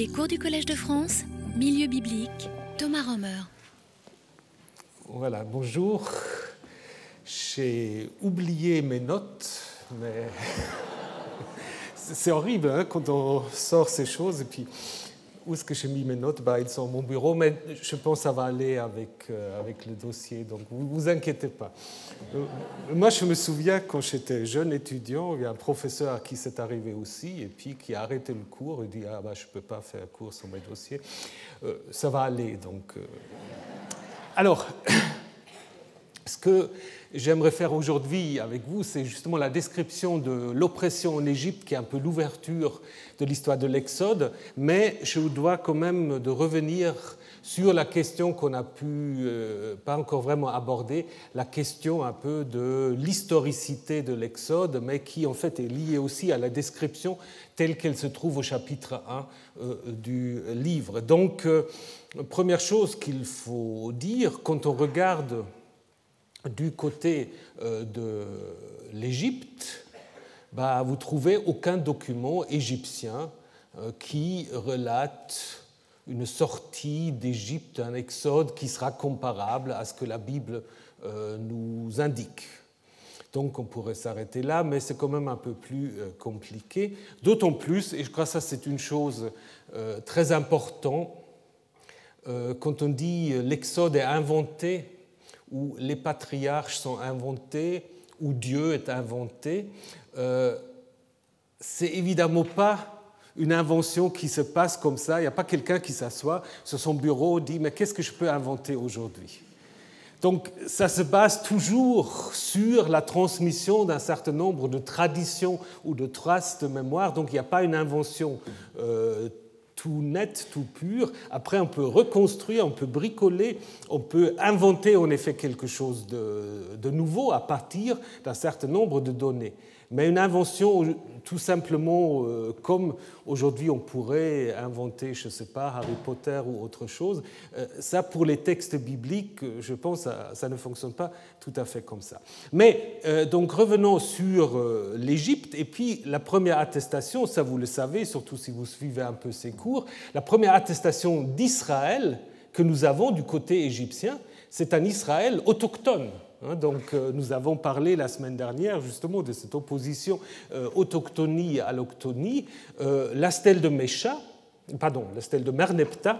Les cours du Collège de France, Milieu biblique, Thomas Romer. Voilà, bonjour. J'ai oublié mes notes, mais c'est horrible hein, quand on sort ces choses et puis où est-ce que j'ai mis mes notes? Bah, Ils sont à mon bureau, mais je pense que ça va aller avec, euh, avec le dossier, donc vous vous inquiétez pas. Euh, moi, je me souviens quand j'étais jeune étudiant, il y a un professeur qui c'est arrivé aussi, et puis qui a arrêté le cours et dit Ah, bah, je ne peux pas faire cours sur mes dossiers. Euh, ça va aller, donc. Alors, ce que j'aimerais faire aujourd'hui avec vous, c'est justement la description de l'oppression en Égypte, qui est un peu l'ouverture de l'histoire de l'Exode, mais je vous dois quand même de revenir sur la question qu'on n'a pu euh, pas encore vraiment aborder, la question un peu de l'historicité de l'Exode, mais qui en fait est liée aussi à la description telle qu'elle se trouve au chapitre 1 euh, du livre. Donc, euh, première chose qu'il faut dire, quand on regarde du côté euh, de l'Égypte, bah, vous trouvez aucun document égyptien euh, qui relate une sortie d'Égypte, un exode qui sera comparable à ce que la Bible euh, nous indique. Donc on pourrait s'arrêter là, mais c'est quand même un peu plus compliqué. D'autant plus, et je crois que ça c'est une chose très importante, quand on dit l'exode est inventé, où les patriarches sont inventés, où Dieu est inventé, euh, c'est évidemment pas une invention qui se passe comme ça. Il n'y a pas quelqu'un qui s'assoit sur son bureau et dit Mais qu'est-ce que je peux inventer aujourd'hui? Donc, ça se base toujours sur la transmission d'un certain nombre de traditions ou de traces de mémoire. Donc, il n'y a pas une invention euh, tout net, tout pur. Après, on peut reconstruire, on peut bricoler, on peut inventer en effet quelque chose de, de nouveau à partir d'un certain nombre de données mais une invention tout simplement euh, comme aujourd'hui on pourrait inventer, je ne sais pas, Harry Potter ou autre chose. Euh, ça, pour les textes bibliques, je pense, ça, ne fonctionne pas tout à fait comme ça. Mais euh, donc revenons sur l'Égypte et puis la première attestation, ça vous le savez, surtout si vous suivez un peu ces cours, la première attestation d'Israël que nous avons du côté égyptien, c'est un Israël autochtone. Hein, donc, euh, nous avons parlé la semaine dernière justement de cette opposition euh, autochtonie à l'octonie. Euh, la stèle de Mécha, pardon, la stèle de Merneptah,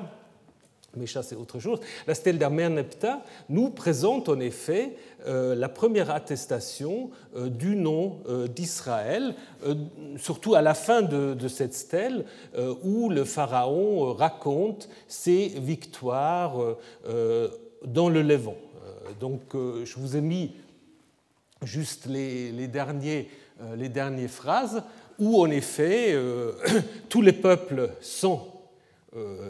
Mécha c'est autre chose, la stèle de Merneptah nous présente en effet la première attestation du nom d'Israël, surtout à la fin de cette stèle où le pharaon raconte ses victoires dans le Levant donc euh, je vous ai mis juste les, derniers, euh, dernières phrases où en effet euh, tous les peuples sont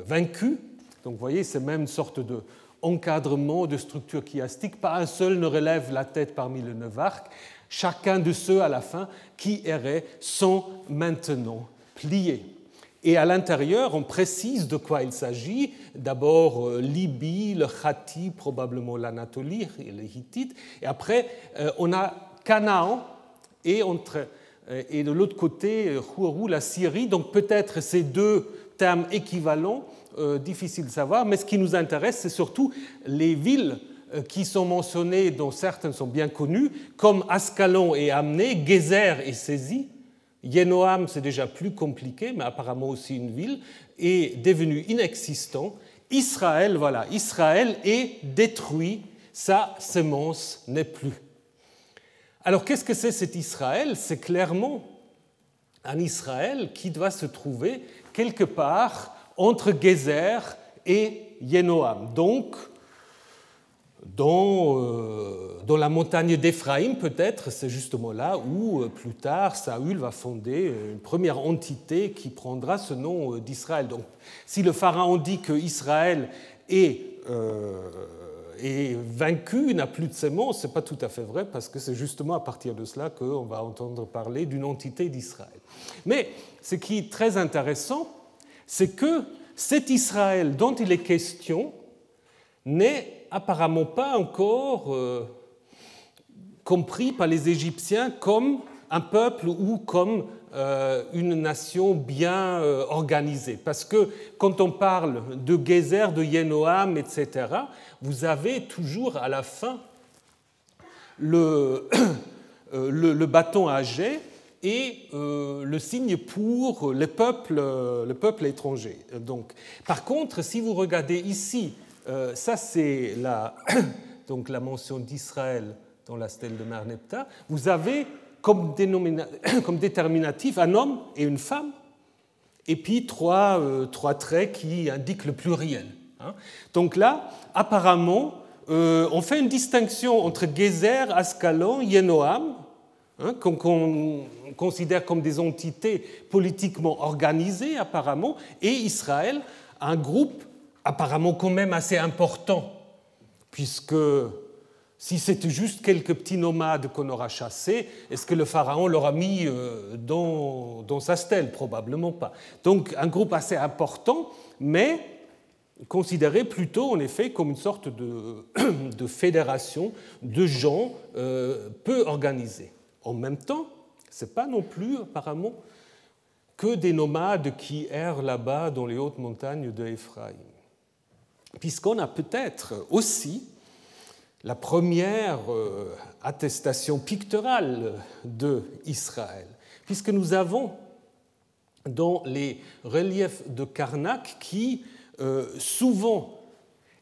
vaincus. Donc vous voyez, c'est même une sorte de encadrement de structure chiastique. Pas un seul ne relève la tête parmi les neuf arcs. Chacun de ceux à la fin qui erraient sont maintenant pliés. Et à l'intérieur, on précise de quoi il s'agit. D'abord euh, Libye, le Khati, probablement l'Anatolie et les Hittites. Et après, euh, on a Canaan et, euh, de l'autre côté, Hurou, la Syrie. Donc peut-être ces deux termes équivalents, difficile de savoir. Mais ce qui nous intéresse, c'est surtout les villes qui sont mentionnées, dont certaines sont bien connues, comme Ascalon et Amné, Gézer et Sézi Yenoam, c'est déjà plus compliqué, mais apparemment aussi une ville, est devenu inexistant. Israël, voilà, Israël est détruit, sa semence n'est plus. Alors qu'est-ce que c'est cet Israël? C'est clairement un Israël qui doit se trouver quelque part entre Gézer et Yenoam. Donc, euh, dans, la montagne d'Éphraïm, peut-être, c'est justement là où, euh, plus tard, Saül va fonder une première entité qui prendra ce nom euh, d'Israël. Donc, si le pharaon dit que Israël est, est vaincu, n'a plus de sémence, ce n'est pas tout à fait vrai, parce que c'est justement à partir de cela qu'on va entendre parler d'une entité d'Israël. Mais ce qui est très intéressant, c'est que cet Israël dont il est question n'est apparemment pas encore euh, compris par les Égyptiens comme un peuple ou comme euh, une nation bien euh, organisée. Parce que quand on parle de Gezer, de Yenoam, etc., vous avez toujours à la fin le, le, bâton âgé et le signe pour le peuple, le étranger. Donc, par contre, si vous regardez ici, ça c'est la, donc la mention d'Israël dans la stèle de Merneptah, vous avez comme, déterminatif un homme et une femme, et puis trois, euh, traits qui indiquent le pluriel. Hein. Donc là, apparemment, euh, on fait une distinction entre Gezer, Ascalon, Yenoam, hein, qu'on considère comme des entités politiquement organisées apparemment, et Israël, un groupe apparemment quand même assez important, puisque si c'était juste quelques petits nomades qu'on aura chassés, est-ce que le pharaon l'aura mis euh, dans, sa stèle? Probablement pas. Donc un groupe assez important, mais considéré plutôt en effet comme une sorte de, fédération de gens euh, peu organisés. En même temps, ce n'est pas non plus apparemment que des nomades qui errent là-bas dans les hautes montagnes de Éphraïm. Puisqu'on a peut-être aussi la première euh, attestation picturale de Israël, puisque nous avons dans les reliefs de Karnak qui euh, souvent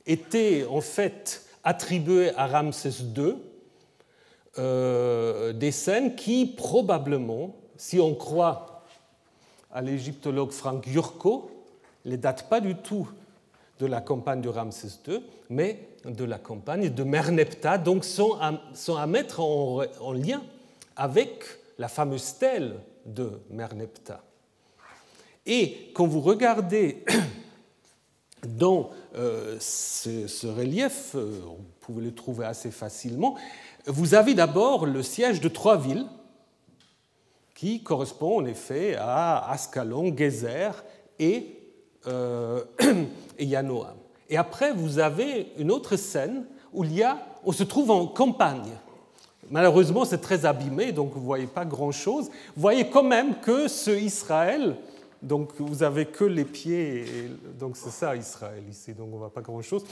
étaient en fait attribués à Ramsès II, euh, des scènes qui probablement, si on croit à l'égyptologue Frank Yurko, ne datent pas du tout de la campagne de Ramsès II, mais de la campagne de Merneptah, donc sont à, mettre en, lien avec la fameuse stèle de Merneptah. Et quand vous regardez dans euh, ce, relief, euh, vous pouvez le trouver assez facilement, vous avez d'abord le siège de trois villes qui correspond en effet à Ascalon, Gezer et, euh, et Yanoam. Et après, vous avez une autre scène où il y a, on se trouve en campagne. Malheureusement, c'est très abîmé, donc vous ne voyez pas grand-chose. Vous voyez quand même que ce Israël, donc vous avez que les pieds, donc c'est ça Israël ici, donc on ne voit pas grand-chose.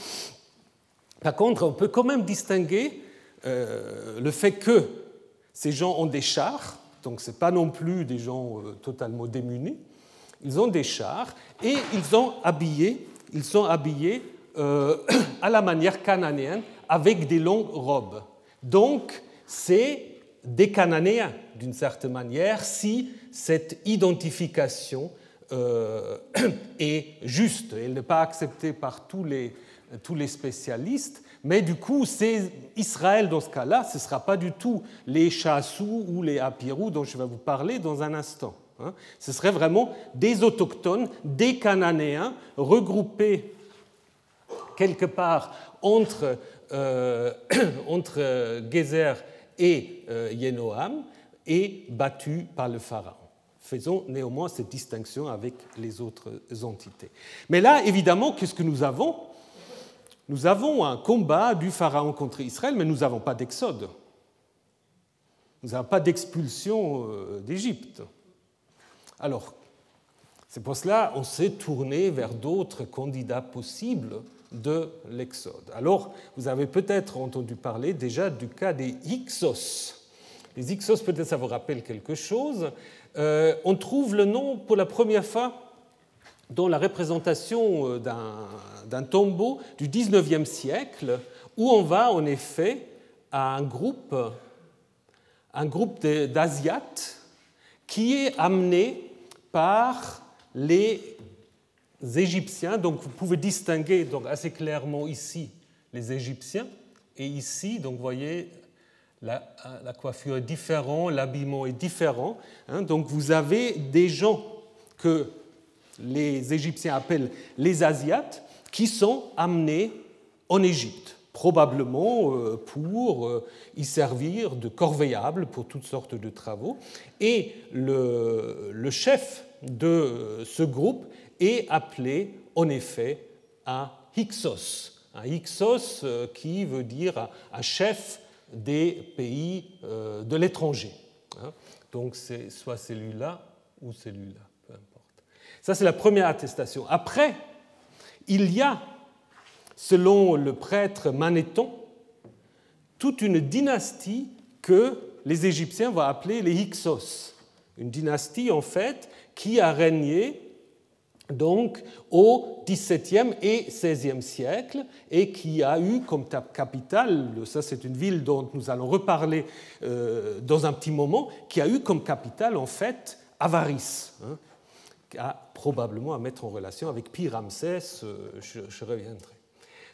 Par contre, on peut quand même distinguer euh, le fait que ces gens ont des chars, donc ce pas non plus des gens euh, totalement démunis, ils ont des chars et ils sont habillés euh, à la manière cananéenne avec des longues robes. Donc, c'est des Cananéens, d'une certaine manière, si cette identification euh, est juste. Elle n'est pas acceptée par tous les, tous les spécialistes, mais du coup, c'est Israël dans ce cas-là, ce ne sera pas du tout les Chassous ou les Apirou dont je vais vous parler dans un instant. Hein. Ce serait vraiment des autochtones, des Cananéens regroupés quelque part entre, euh, Gezer et euh, Yenoam et battus par le pharaon. Faisons néanmoins cette distinction avec les autres entités. Mais là, évidemment, qu'est-ce que nous avons? Nous avons un combat du pharaon contre Israël, mais nous n'avons pas d'exode. Nous n'avons pas d'expulsion euh, d'Égypte. Alors, c'est pour cela qu'on s'est tourné vers d'autres candidats possibles de l'Exode. Alors, vous avez peut-être entendu parler déjà du cas des Hyksos. Les Hyksos, peut-être ça vous rappelle quelque chose. Euh, on trouve le nom pour la première fois dans la représentation euh, d'un tombeau du 19e siècle, où on va en effet à un groupe, un groupe d'Asiates qui est amené par les Égyptiens. Donc vous pouvez distinguer donc assez clairement ici les Égyptiens et ici, donc vous voyez, la, coiffure est différente, l'habillement est différent. Hein. donc vous avez des gens que les Égyptiens appellent les Asiates qui sont amenés en Égypte probablement euh, pour euh, y servir de corvéable pour toutes sortes de travaux. Et le, le chef de ce groupe est appelé en effet un Hyksos. Un Hyksos euh, qui veut dire un chef des pays de l'étranger. Hein. Donc c'est soit celui-là ou celui-là, peu importe. Ça, c'est la première attestation. Après, il y a, selon le prêtre Manéthon, toute une dynastie que les Égyptiens vont appeler les Hyksos. Une dynastie, en fait, qui a régné donc au XVIIe et XVIe siècle et qui a eu comme capitale, ça c'est une ville dont nous allons reparler euh, dans un petit moment, qui a eu comme capitale en fait Avaris, hein, a probablement à mettre en relation avec Pi-Ramsès, euh, je, reviendrai.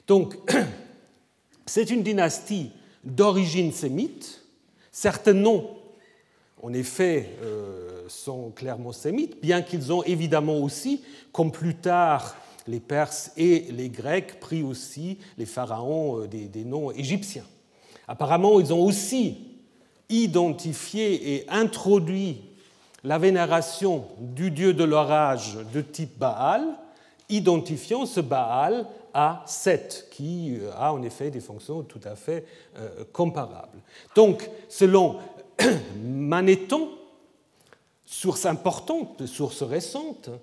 Donc c'est une dynastie d'origine sémite, certains noms en effet, euh, sont clairement sémites, bien qu'ils ont évidemment aussi, comme plus tard les Perses et les Grecs, pris aussi les pharaons euh, des, noms égyptiens. Apparemment, ils ont aussi identifié et introduit la vénération du dieu de l'orage de type Baal, identifiant ce Baal à Seth, qui euh, a en effet des fonctions tout à fait comparables. Donc, selon Manéthon, source importante, source récente euh,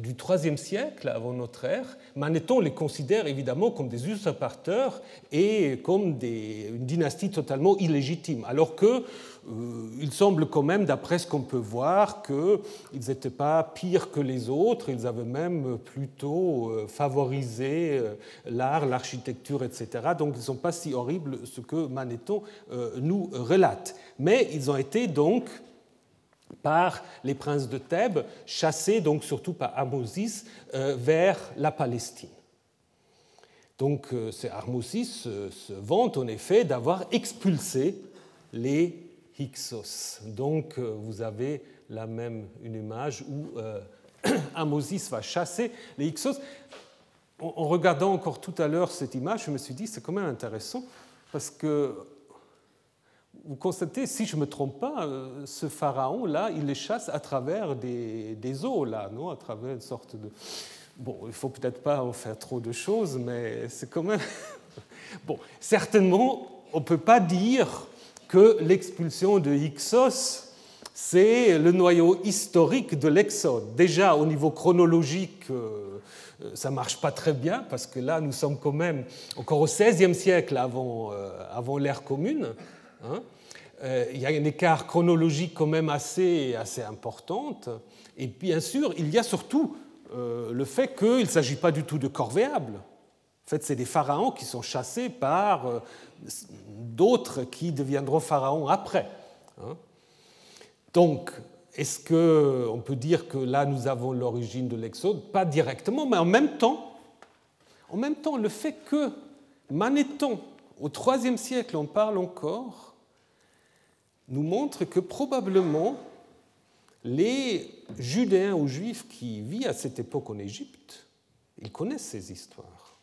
du IIIe siècle avant notre ère, Manéthon les considère évidemment comme des usurpateurs et comme une dynastie totalement illégitime, alors que euh, il semble quand même, d'après ce qu'on peut voir, qu'ils n'étaient pas pires que les autres, ils avaient même plutôt euh, favorisé l'art, l'architecture, etc. Donc ils ne sont pas si horribles ce que Manéthon nous relate. Mais ils ont été donc par les princes de Thèbes, chassés donc surtout par Ahmosis euh, vers la Palestine. Donc euh, Ahmosis se vante en effet d'avoir expulsé les Hyksos. Donc euh, vous avez la même une image où Ahmosis va chasser les Hyksos. En regardant encore tout à l'heure cette image, je me suis dit c'est quand même intéressant parce que vous constatez, si je ne me trompe pas, euh, ce pharaon-là, il les chasse à travers des, eaux, là, non? À travers une sorte de... Bon, il ne faut peut-être pas en faire trop de choses, mais c'est quand même... Bon, certainement, on ne peut pas dire que l'expulsion de Hyksos, c'est le noyau historique de l'Exode. Déjà, au niveau chronologique, euh, ça ne marche pas très bien, parce que là, nous sommes quand même encore au XVIe siècle avant, euh, avant l'ère commune. Hein. Euh, il y a un écart chronologique quand même assez, assez important. Et bien sûr, il y a surtout euh, le fait qu'il ne s'agit pas du tout de corvéables. En fait, c'est des pharaons qui sont chassés par euh, d'autres qui deviendront pharaons après. Hein. Donc, est-ce qu'on peut dire que là, nous avons l'origine de l'Exode? Pas directement, mais en même temps, en même temps, le fait que Manéthon, au IIIe siècle, on parle encore, nous montre que probablement les Judéens ou Juifs qui vivent à cette époque en Égypte, ils connaissent ces histoires.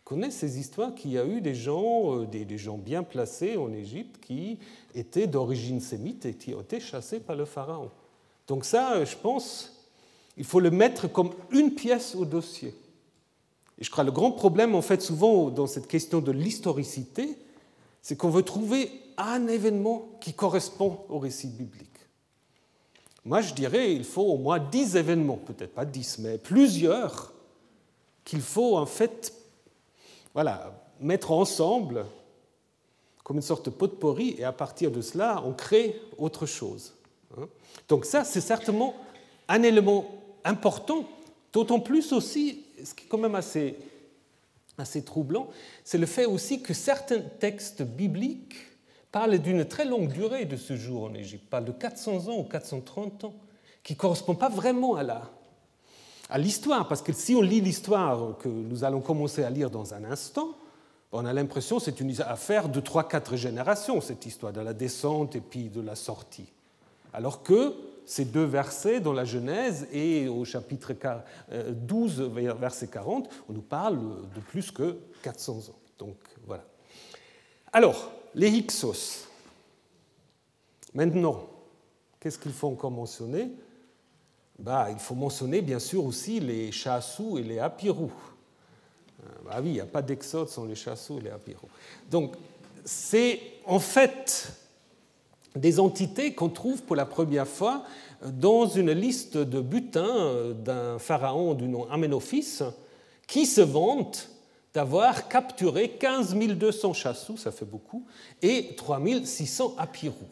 Ils connaissent ces histoires qu'il y a eu des gens, euh, des, gens bien placés en Égypte qui étaient d'origine sémite et qui ont été chassés par le Pharaon. Donc ça, euh, je pense, il faut le mettre comme une pièce au dossier. Et je crois que le grand problème, en fait, souvent dans cette question de l'historicité, c'est qu'on veut trouver un événement qui correspond au récit biblique. Moi, je dirais il faut au moins dix événements, peut-être pas dix, mais plusieurs, qu'il faut en fait voilà, mettre ensemble comme une sorte de pot de porri, et à partir de cela, on crée autre chose. Hein. Donc ça, c'est certainement un élément important, d'autant plus aussi, ce qui est quand même assez troublant, c'est le fait aussi que certains textes bibliques parlent d'une très longue durée de ce jour en Égypte, parlent de 400 ans ou 430 ans, qui ne correspondent pas vraiment à la, à l'histoire, parce que si on lit l'histoire que nous allons commencer à lire dans un instant, on a l'impression que c'est une affaire de 3-4 générations, cette histoire de la descente et puis de la sortie. Alors que ces deux versets dans la Genèse et au chapitre 12, euh, verset 40, on nous parle de plus que 400 ans. Donc voilà. Alors, les Hyksos. Maintenant, qu'est-ce qu'il faut encore mentionner? Bah, Il faut mentionner bien sûr aussi les Chassous et les Apirous. Euh, bah oui, il n'y a pas d'exode sans les Chassous et les Apirous. Donc, c'est en fait des entités qu'on trouve pour la première fois dans une liste de butins d'un pharaon du nom Amenophis qui se vante d'avoir capturé 15 200 chassous, ça fait beaucoup, et 3 600 apirous.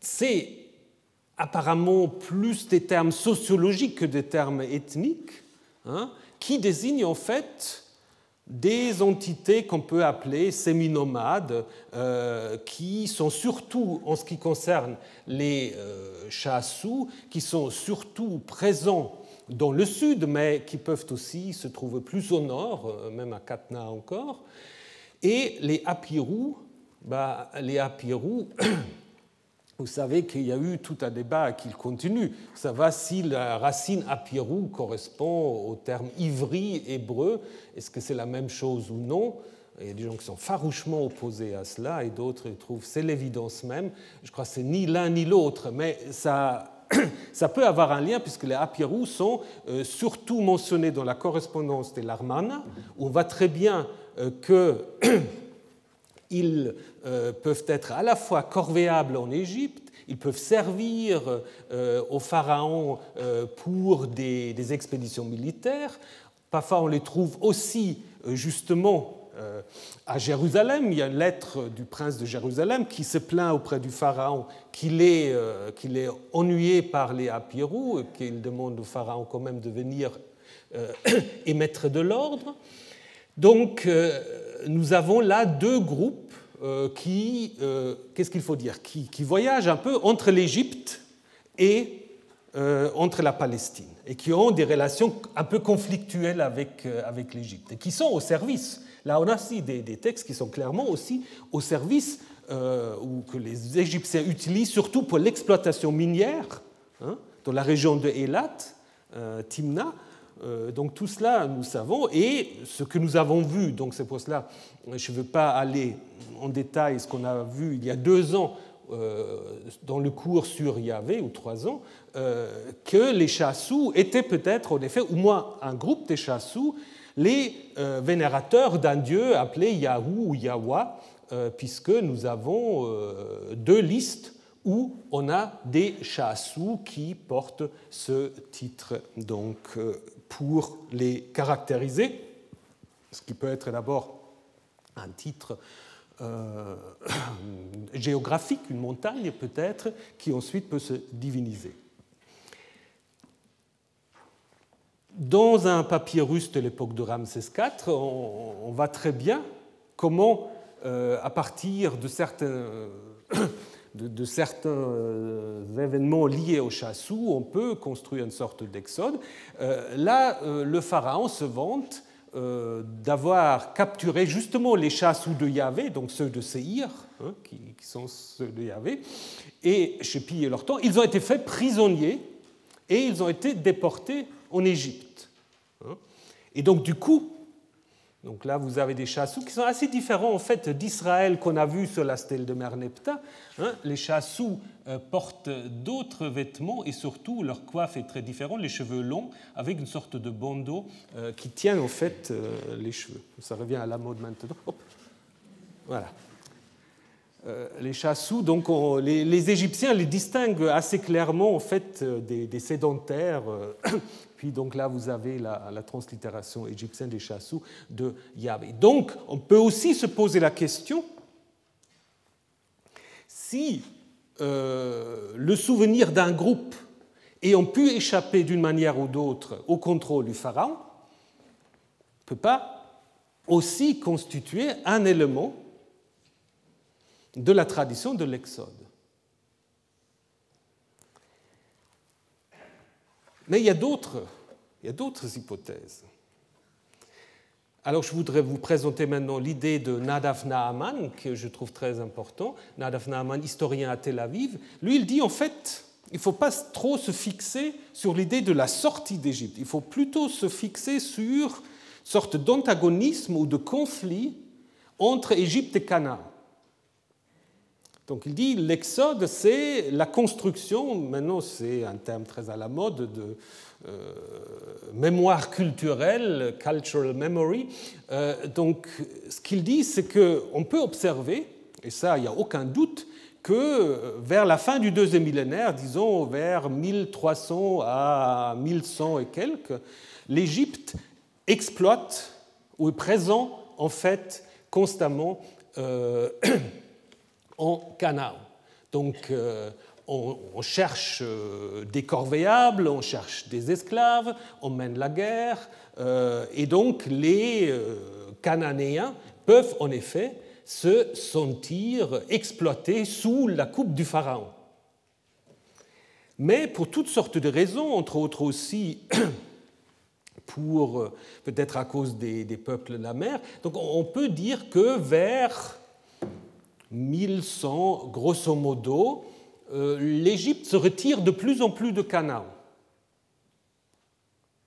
C'est apparemment plus des termes sociologiques que des termes ethniques, hein, qui désignent en fait des entités qu'on peut appeler séminomades, euh, qui sont surtout, en ce qui concerne les euh, chassous, qui sont surtout présents dans le sud, mais qui peuvent aussi se trouver plus au nord, euh, même à Katna encore. Et les Apirous, bah, les Apirous, vous savez qu'il y a eu tout un débat qui continue. Ça va si la racine Apirou correspond au terme ivri hébreu. Est-ce que c'est la même chose ou non? Il y a des gens qui sont farouchement opposés à cela et d'autres trouvent c'est l'évidence même. Je crois que c'est ni l'un ni l'autre, mais ça ça peut avoir un lien puisque les Apirou sont euh, surtout mentionnés dans la correspondance des Larmana, où on voit très bien euh, qu'ils euh, peuvent être à la fois corvéables en Égypte, ils peuvent servir au pharaon pour des, expéditions militaires. Parfois, on les trouve aussi justement à Jérusalem. Il y a une lettre du prince de Jérusalem qui se plaint auprès du pharaon qu'il est, euh, qu'il est ennuyé par les Apirous et qu'il demande au pharaon quand même de venir euh, et mettre de l'ordre. Donc nous avons là deux groupes qui, qu'est-ce qu'il faut dire, qui, qui, voyagent un peu entre l'Égypte et entre la Palestine et qui ont des relations un peu conflictuelles avec, avec l'Égypte et qui sont au service Là, on a aussi des, textes qui sont clairement aussi au service euh, ou que les Égyptiens utilisent surtout pour l'exploitation minière hein, dans la région de Eilat, euh, Timna. Euh, donc tout cela, nous savons. Et ce que nous avons vu, donc c'est pour cela, je ne veux pas aller en détail ce qu'on a vu il y a deux ans dans le cours sur Yahvé, ou trois ans, que les chassous étaient peut-être, en effet, au moins un groupe des chassous, les euh, vénérateurs d'un dieu appelé Yahou ou Yahwa, euh, puisque nous avons euh, deux listes où on a des chassous qui portent ce titre donc, pour les caractériser, ce qui peut être d'abord un titre géographique, une montagne peut-être, qui ensuite peut se diviniser. Dans un papyrus de l'époque de Ramsès IV, on, voit très bien comment, euh, à partir de certains, euh, événements liés au chassou, on peut construire une sorte d'exode. Euh, là, le pharaon se vante d'avoir capturé justement les chassous de Yahvé, donc ceux de Seir, hein, qui, sont ceux de Yahvé, et chez pillé leur temps. Ils ont été faits prisonniers et ils ont été déportés en Égypte. Hein. Et donc du coup, donc là vous avez des chassous qui sont assez différents en fait d'Israël qu'on a vu sur la stèle de Merneptah. Hein. Les chassous euh, portent d'autres vêtements et surtout leur coiffe est très différente, les cheveux longs avec une sorte de bandeau euh, qui tient en fait euh, les cheveux. Ça revient à la mode maintenant. Voilà. les chassous, donc les, Égyptiens les distinguent assez clairement en fait des sédentaires puis donc là, vous avez la, translittération égyptienne des chassous de Yahvé. Donc, on peut aussi se poser la question si euh, le souvenir d'un groupe ayant pu échapper d'une manière ou d'autre au contrôle du pharaon ne peut pas aussi constituer un élément de la tradition de l'Exode. Mais il y a d'autres, il y a d'autres hypothèses. Alors je voudrais vous présenter maintenant l'idée de Nadav Naaman, que je trouve très important. Nadav Naaman, historien à Tel Aviv. Lui, il dit en fait, il ne faut pas trop se fixer sur l'idée de la sortie d'Égypte. Il faut plutôt se fixer sur une sorte d'antagonisme ou de conflit entre Égypte et Canaan. Donc il dit l'exode, c'est la construction, maintenant c'est un terme très à la mode, de euh, mémoire culturelle, cultural memory. Euh, donc ce qu'il dit, c'est qu'on peut observer, et ça il n'y a aucun doute, que vers la fin du deuxième millénaire, disons vers 1300 à 1100 et quelques, l'Égypte exploite ou est présent en fait constamment euh, en Canaan. Donc euh, on, cherche euh, des corvéables, on cherche des esclaves, on mène la guerre, et donc les Cananéens peuvent en effet se sentir exploités sous la coupe du Pharaon. Mais pour toutes sortes de raisons, entre autres aussi pour euh, peut-être à cause des, peuples de la mer. Donc on peut dire que vers 1100, grosso modo, euh, l'Égypte se retire de plus en plus de Canaan.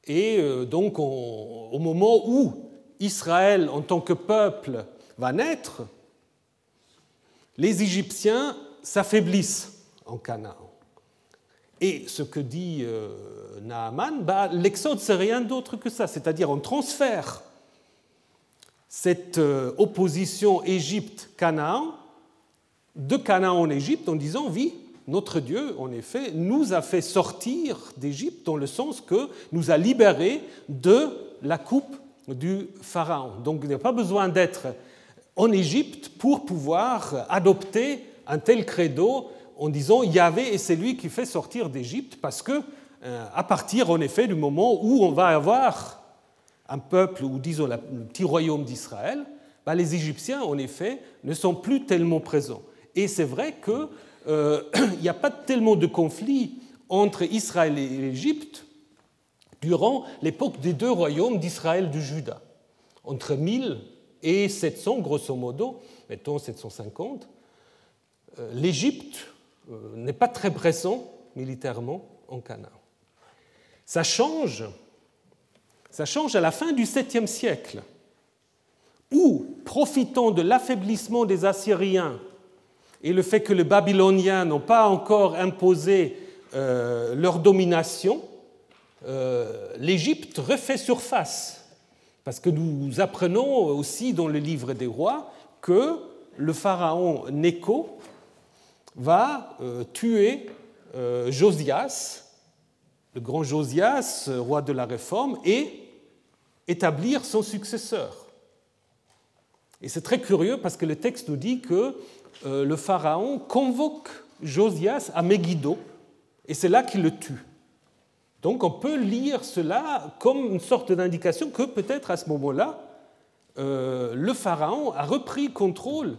Et euh, donc au moment où Israël en tant que peuple va naître, les Égyptiens s'affaiblissent en Canaan. Et ce que dit euh, Naaman, bah, l'exode, c'est rien d'autre que ça, c'est-à-dire on transfère cette opposition Égypte-Canaan de Canaan en Égypte en disant, oui, notre Dieu, en effet, nous a fait sortir d'Égypte dans le sens que nous a libérés de la coupe du Pharaon. Donc il n'y a pas besoin d'être en Égypte pour pouvoir adopter un tel credo en disant Yahvé est celui qui fait sortir d'Égypte, parce que euh, à partir en effet du moment où on va avoir un peuple, ou disons le petit royaume d'Israël, bah, les Égyptiens en effet ne sont plus tellement présents. Et c'est vrai qu'il euh, n'y a pas tellement de conflit entre Israël et l'Égypte durant l'époque des deux royaumes d'Israël de Juda, entre 1000 et 700 grosso modo, mettons 750. Euh, L'Égypte euh, n'est pas très pressant militairement en Canaan. Ça change, ça change à la fin du 7e siècle, où, profitant de l'affaiblissement des Assyriens et le fait que les Babyloniens n'ont pas encore imposé euh, leur domination, euh, l'Égypte refait surface. Parce que nous apprenons aussi dans le livre des rois que le pharaon Néco va euh, tuer Josias, le grand Josias, roi de la Réforme, et établir son successeur. Et c'est très curieux parce que le texte nous dit que le pharaon convoque Josias à Megiddo, et c'est là qu'il le tue. Donc on peut lire cela comme une sorte d'indication que peut-être à ce moment-là, le pharaon a repris contrôle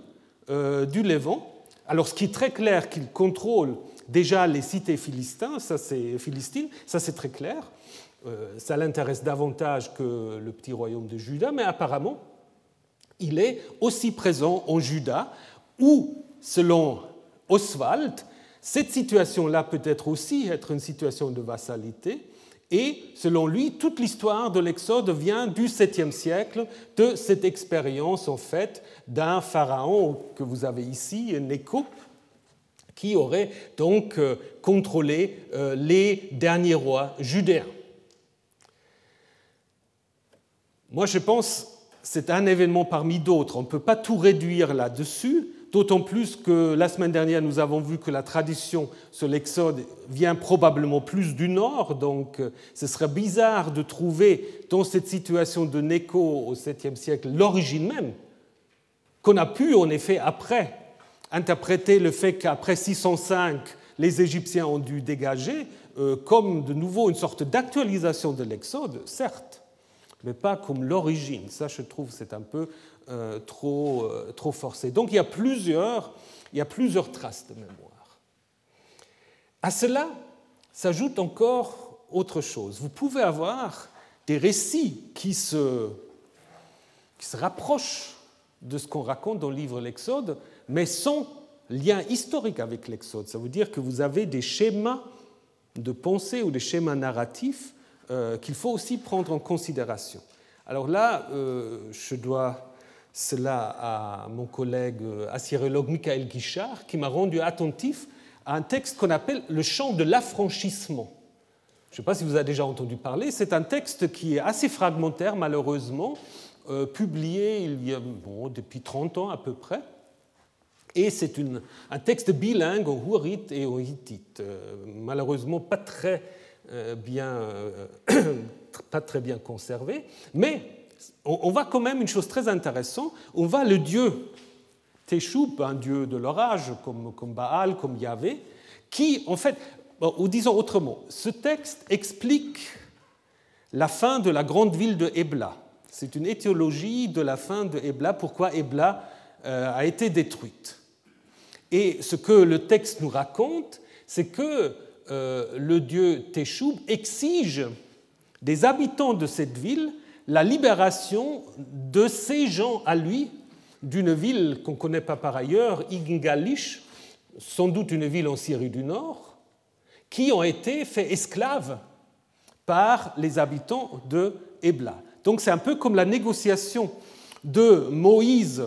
du Levant alors, ce qui est très clair, qu'il contrôle déjà les cités philistines, ça c'est philistines, ça c'est très clair. Euh, ça l'intéresse davantage que le petit royaume de Juda, mais apparemment, il est aussi présent en Juda, où, selon Oswald, cette situation-là peut être aussi être une situation de vassalité, et selon lui, toute l'histoire de l'Exode vient du 7e siècle, de cette expérience en fait d'un pharaon que vous avez ici, Néco, qui aurait donc euh, contrôlé euh, les derniers rois judéens. Moi, je pense que c'est un événement parmi d'autres. On ne peut pas tout réduire là-dessus, d'autant plus que la semaine dernière, nous avons vu que la tradition sur l'Exode vient probablement plus du nord, donc euh, ce serait bizarre de trouver dans cette situation de Néco au 7e siècle l'origine même, qu'on a pu en effet après interpréter le fait qu'après 605, les Égyptiens ont dû dégager euh, comme de nouveau une sorte d'actualisation de l'Exode, certes, mais pas comme l'origine. Ça, je trouve, c'est un peu euh, trop, euh, trop forcé. Donc il y, a plusieurs, il y a plusieurs traces de mémoire. À cela s'ajoute encore autre chose. Vous pouvez avoir des récits qui se, qui se rapprochent de ce qu'on raconte dans le livre L'Exode, mais sans lien historique avec l'Exode. Ça veut dire que vous avez des schémas de pensée ou des schémas narratifs euh, qu'il faut aussi prendre en considération. Alors là, je dois cela à mon collègue euh, assyrologue Michael Guichard, qui m'a rendu attentif à un texte qu'on appelle le chant de l'affranchissement. Je ne sais pas si vous avez déjà entendu parler, c'est un texte qui est assez fragmentaire, malheureusement, euh, publié il y a, bon, depuis 30 ans à peu près, Et c'est un texte bilingue en hourite et en hittite. malheureusement, pas très, bien, pas très bien conservé. Mais on, voit quand même une chose très intéressante. On voit le dieu Teshub, un dieu de l'orage, comme, comme Baal, comme Yahvé, qui, en fait, ou disons autrement, ce texte explique la fin de la grande ville de Ebla. C'est une étiologie de la fin de Ebla, pourquoi Ebla euh, a été détruite. Et ce que le texte nous raconte, c'est que euh, le dieu Teshub exige des habitants de cette ville la libération de ces gens à lui d'une ville qu'on ne connaît pas par ailleurs, Igngalish, sans doute une ville en Syrie du Nord, qui ont été faits esclaves par les habitants de Ebla. Donc c'est un peu comme la négociation de Moïse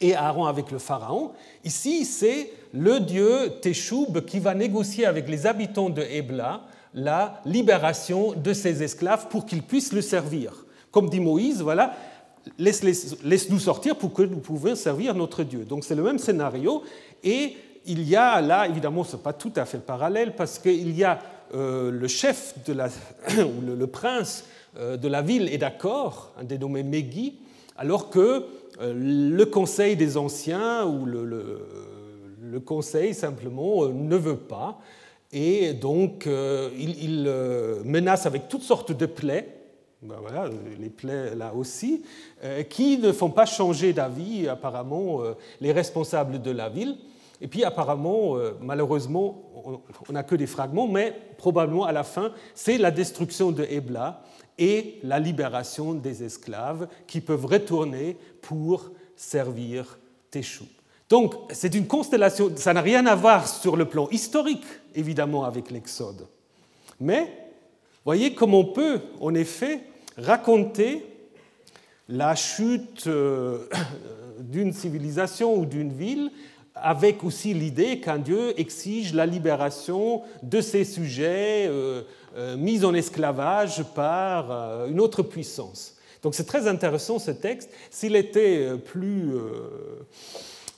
et Aaron avec le Pharaon. Ici, c'est le dieu Teshub qui va négocier avec les habitants de Ebla la libération de ces esclaves pour qu'ils puissent le servir. Comme dit Moïse, voilà, laisse-nous sortir pour que nous puissions servir notre Dieu. Donc c'est le même scénario. Et il y a là, évidemment, ce n'est pas tout à fait parallèle, parce qu'il y a euh, le chef, de la, ou le, prince euh, de la ville est d'accord, un dénommé Megui, alors que euh, le conseil des anciens ou le conseil simplement ne veut pas. Et donc, il, il menace avec toutes sortes de plaies ben voilà, les plaies là aussi, euh, qui ne font pas changer d'avis, apparemment, euh, les responsables de la ville. Et puis, apparemment, euh, malheureusement, on n'a que des fragments, mais probablement à la fin, c'est la destruction de Ebla et la libération des esclaves qui peuvent retourner pour servir Téchou. Donc, c'est une constellation, ça n'a rien à voir sur le plan historique, évidemment, avec l'Exode. Mais Voyez comment on peut, en effet, raconter la chute euh, d'une civilisation ou d'une ville avec aussi l'idée qu'un Dieu exige la libération de ses sujets euh, euh, mis en esclavage par une autre puissance. Donc c'est très intéressant ce texte. S'il était plus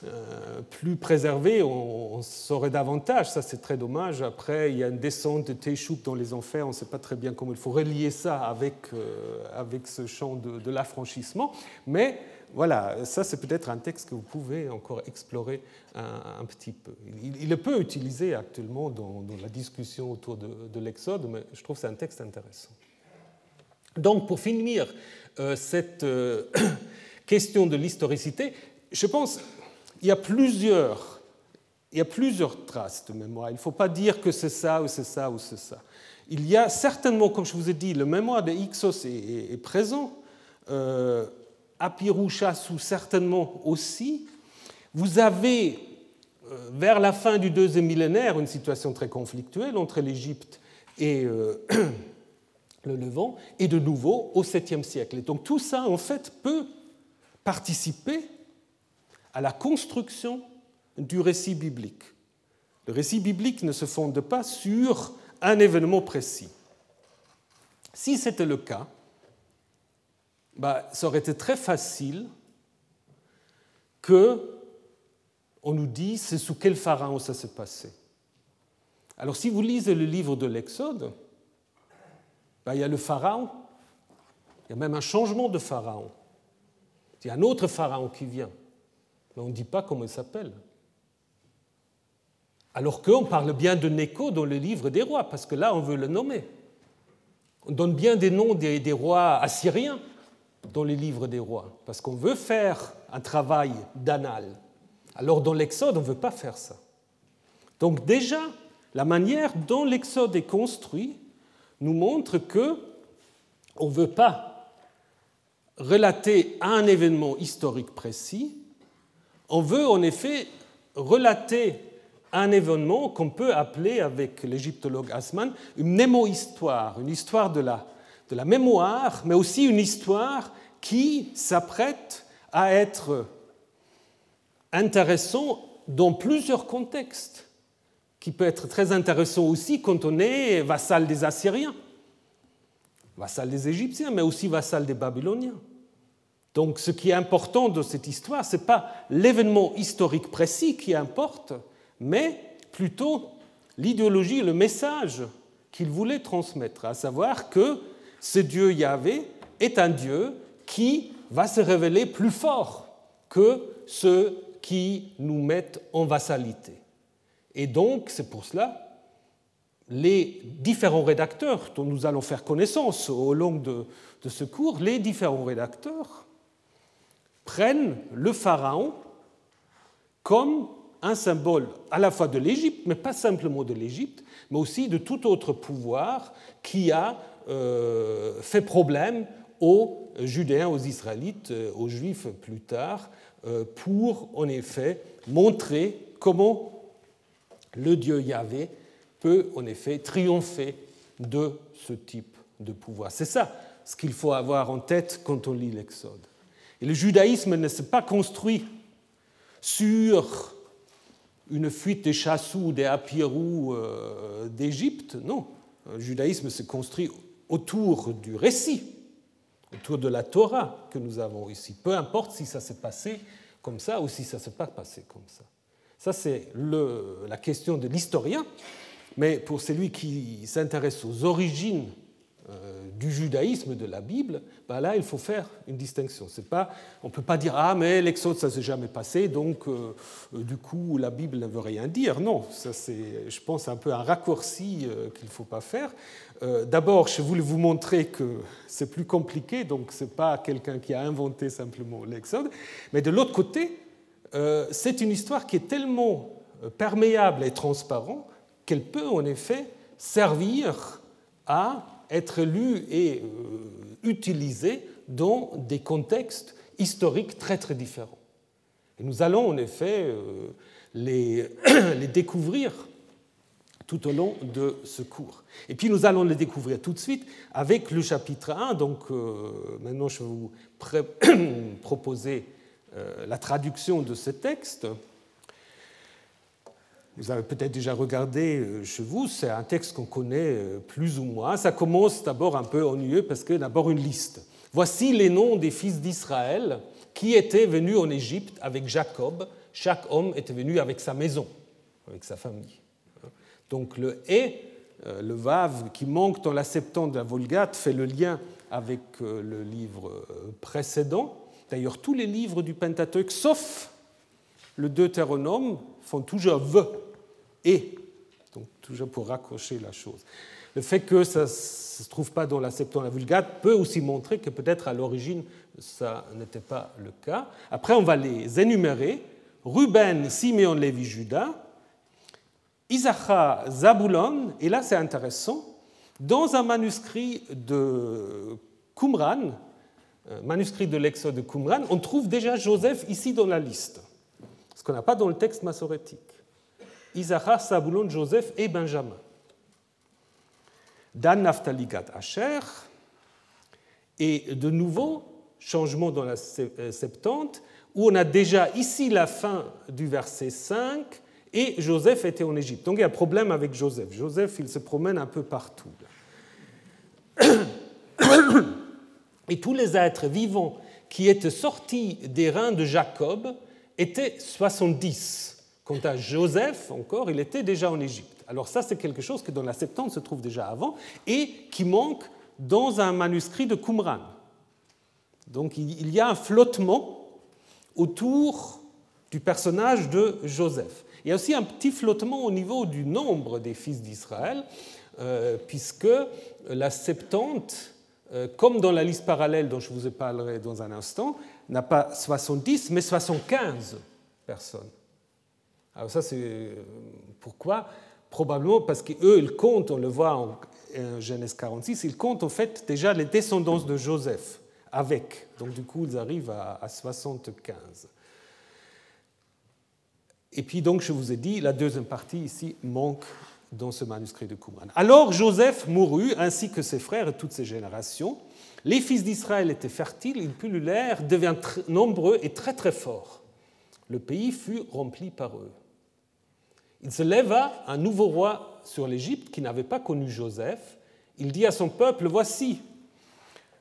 euh, plus préservé, on, saurait davantage. Ça, c'est très dommage. Après, il y a une descente de Téchoup dans les enfers. On ne sait pas très bien comment il faut relier ça avec, euh, avec ce champ de, l'affranchissement. Mais voilà, ça, c'est peut-être un texte que vous pouvez encore explorer un, petit peu. Il, est peu utilisé actuellement dans, la discussion autour de, de l'Exode, mais je trouve que c'est un texte intéressant. Donc, pour finir euh, cette question de l'historicité, je pense il y a plusieurs, traces de mémoire. Il ne faut pas dire que c'est ça ou c'est ça ou c'est ça. Il y a certainement, comme je vous ai dit, le mémoire de Ixos est, présent, euh, certainement aussi. Vous avez, euh, vers la fin du deuxième millénaire, une situation très conflictuelle entre l'Égypte et euh, le Levant, et de nouveau au 7e siècle. Et donc tout ça, en fait, peut participer à la construction du récit biblique. Le récit biblique ne se fonde pas sur un événement précis. Si c'était le cas, bah, ça aurait été très facile que on nous dise sous quel pharaon ça s'est passé. Alors si vous lisez le livre de l'Exode, bah, il y a le pharaon, il y a même un changement de pharaon. Il y a un autre pharaon qui vient on ne dit pas comment il s'appelle. Alors qu'on parle bien de Neko dans le livre des rois, parce que là, on veut le nommer. On donne bien des noms des, rois assyriens dans les livres des rois, parce qu'on veut faire un travail d'anal. Alors dans l'Exode, on ne veut pas faire ça. Donc déjà, la manière dont l'Exode est construit nous montre que on ne veut pas relater un événement historique précis, on veut en effet relater un événement qu'on peut appeler, avec l'égyptologue Asman, une mémo-histoire, une histoire de la, mémoire, mais aussi une histoire qui s'apprête à être intéressant dans plusieurs contextes, qui peut être très intéressant aussi quand on est vassal des Assyriens, vassal des Égyptiens, mais aussi vassal des Babyloniens. Donc ce qui est important dans cette histoire, ce n'est pas l'événement historique précis qui importe, mais plutôt l'idéologie, le message qu'il voulait transmettre, à savoir que ce Dieu Yahvé est un Dieu qui va se révéler plus fort que ceux qui nous mettent en vassalité. Et donc, c'est pour cela, les différents rédacteurs dont nous allons faire connaissance au long de, de ce cours, les différents rédacteurs prennent le pharaon comme un symbole à la fois de l'Égypte, mais pas simplement de l'Égypte, mais aussi de tout autre pouvoir qui a euh, fait problème aux Judéens, aux Israélites, euh, aux Juifs plus tard, euh, pour en effet montrer comment le Dieu Yahvé peut en effet triompher de ce type de pouvoir. C'est ça ce qu'il faut avoir en tête quand on lit l'Exode. Et le judaïsme ne s'est pas construit sur une fuite des chassous ou des apirous euh, d'Égypte, non. Le judaïsme s'est construit autour du récit, autour de la Torah que nous avons ici. Peu importe si ça s'est passé comme ça ou si ça ne s'est pas passé comme ça. Ça, c'est la question de l'historien. Mais pour celui qui s'intéresse aux origines du judaïsme, de la Bible, ben là, il faut faire une distinction. Pas, on ne peut pas dire Ah, mais l'Exode, ça ne s'est jamais passé, donc euh, euh, du coup, la Bible ne veut rien dire. Non, ça, c'est, je pense, un peu un raccourci qu'il ne faut pas faire. D'abord, je voulais vous montrer que c'est plus compliqué, donc ce n'est pas quelqu'un qui a inventé simplement l'Exode. Mais de l'autre côté, c'est une histoire qui est tellement perméable et transparente qu'elle peut en effet servir à être lu et euh, utilisé dans des contextes historiques très très différents. Et nous allons en effet euh, les, les découvrir tout au long de ce cours. Et puis nous allons les découvrir tout de suite avec le chapitre 1. Donc euh, maintenant je vais vous proposer la traduction de ce texte. Vous avez peut-être déjà regardé euh, chez vous, c'est un texte qu'on connaît euh, plus ou moins. Ça commence d'abord un peu ennuyeux parce que d'abord une liste. Voici les noms des fils d'Israël qui étaient venus en Égypte avec Jacob. Chaque homme était venu avec sa maison, avec sa famille. Donc le et, euh, le vav qui manque dans la Septante de la Vulgate, fait le lien avec le livre précédent. D'ailleurs, tous les livres du Pentateuque, sauf le Deutéronome, font toujours v et. Donc, toujours pour raccrocher la chose. Le fait que ça ne se trouve pas dans la Septante la Vulgate peut aussi montrer que peut-être à l'origine, ça n'était pas le cas. Après, on va les énumérer. Ruben, Simeon, Lévi, Judas, Isaac, Zabulon, et là c'est intéressant, dans un manuscrit de Qumran, manuscrit de l'Exode de Qumran, on trouve déjà Joseph ici dans la liste, ce qu'on n'a pas dans le texte massorétique. Isaac, Saboulon, Joseph et Benjamin. Dan, Naphtali, Gad, Asher. Et de nouveau, changement dans la euh, Septante, où on a déjà ici la fin du verset 5, et Joseph était en Égypte. Donc il y a un problème avec Joseph. Joseph, il se promène un peu partout. Et tous les êtres vivants qui étaient sortis des reins de Jacob étaient 70. Quant à Joseph, encore, il était déjà en Égypte. Alors ça, c'est quelque chose qui dans la Septante se trouve déjà avant et qui manque dans un manuscrit de Qumran. Donc il y a un flottement autour du personnage de Joseph. Il y a aussi un petit flottement au niveau du nombre des fils d'Israël, euh, puisque la Septante, euh, comme dans la liste parallèle dont je vous parlerai dans un instant, n'a pas 70, mais 75 personnes. Alors ça, c'est euh, pourquoi? Probablement parce qu'eux, ils comptent, on le voit en Genèse 46, ils comptent en fait déjà les descendances de Joseph avec. Donc du coup, ils arrivent à 75. Et puis donc, je vous ai dit, la deuxième partie ici manque dans ce manuscrit de Qumran. Alors Joseph mourut, ainsi que ses frères et toutes ses générations. Les fils d'Israël étaient fertiles, ils pullulèrent, devinrent nombreux et très très forts. Le pays fut rempli par eux. Il se leva un nouveau roi sur l'Égypte qui n'avait pas connu Joseph. Il dit à son peuple, Voici,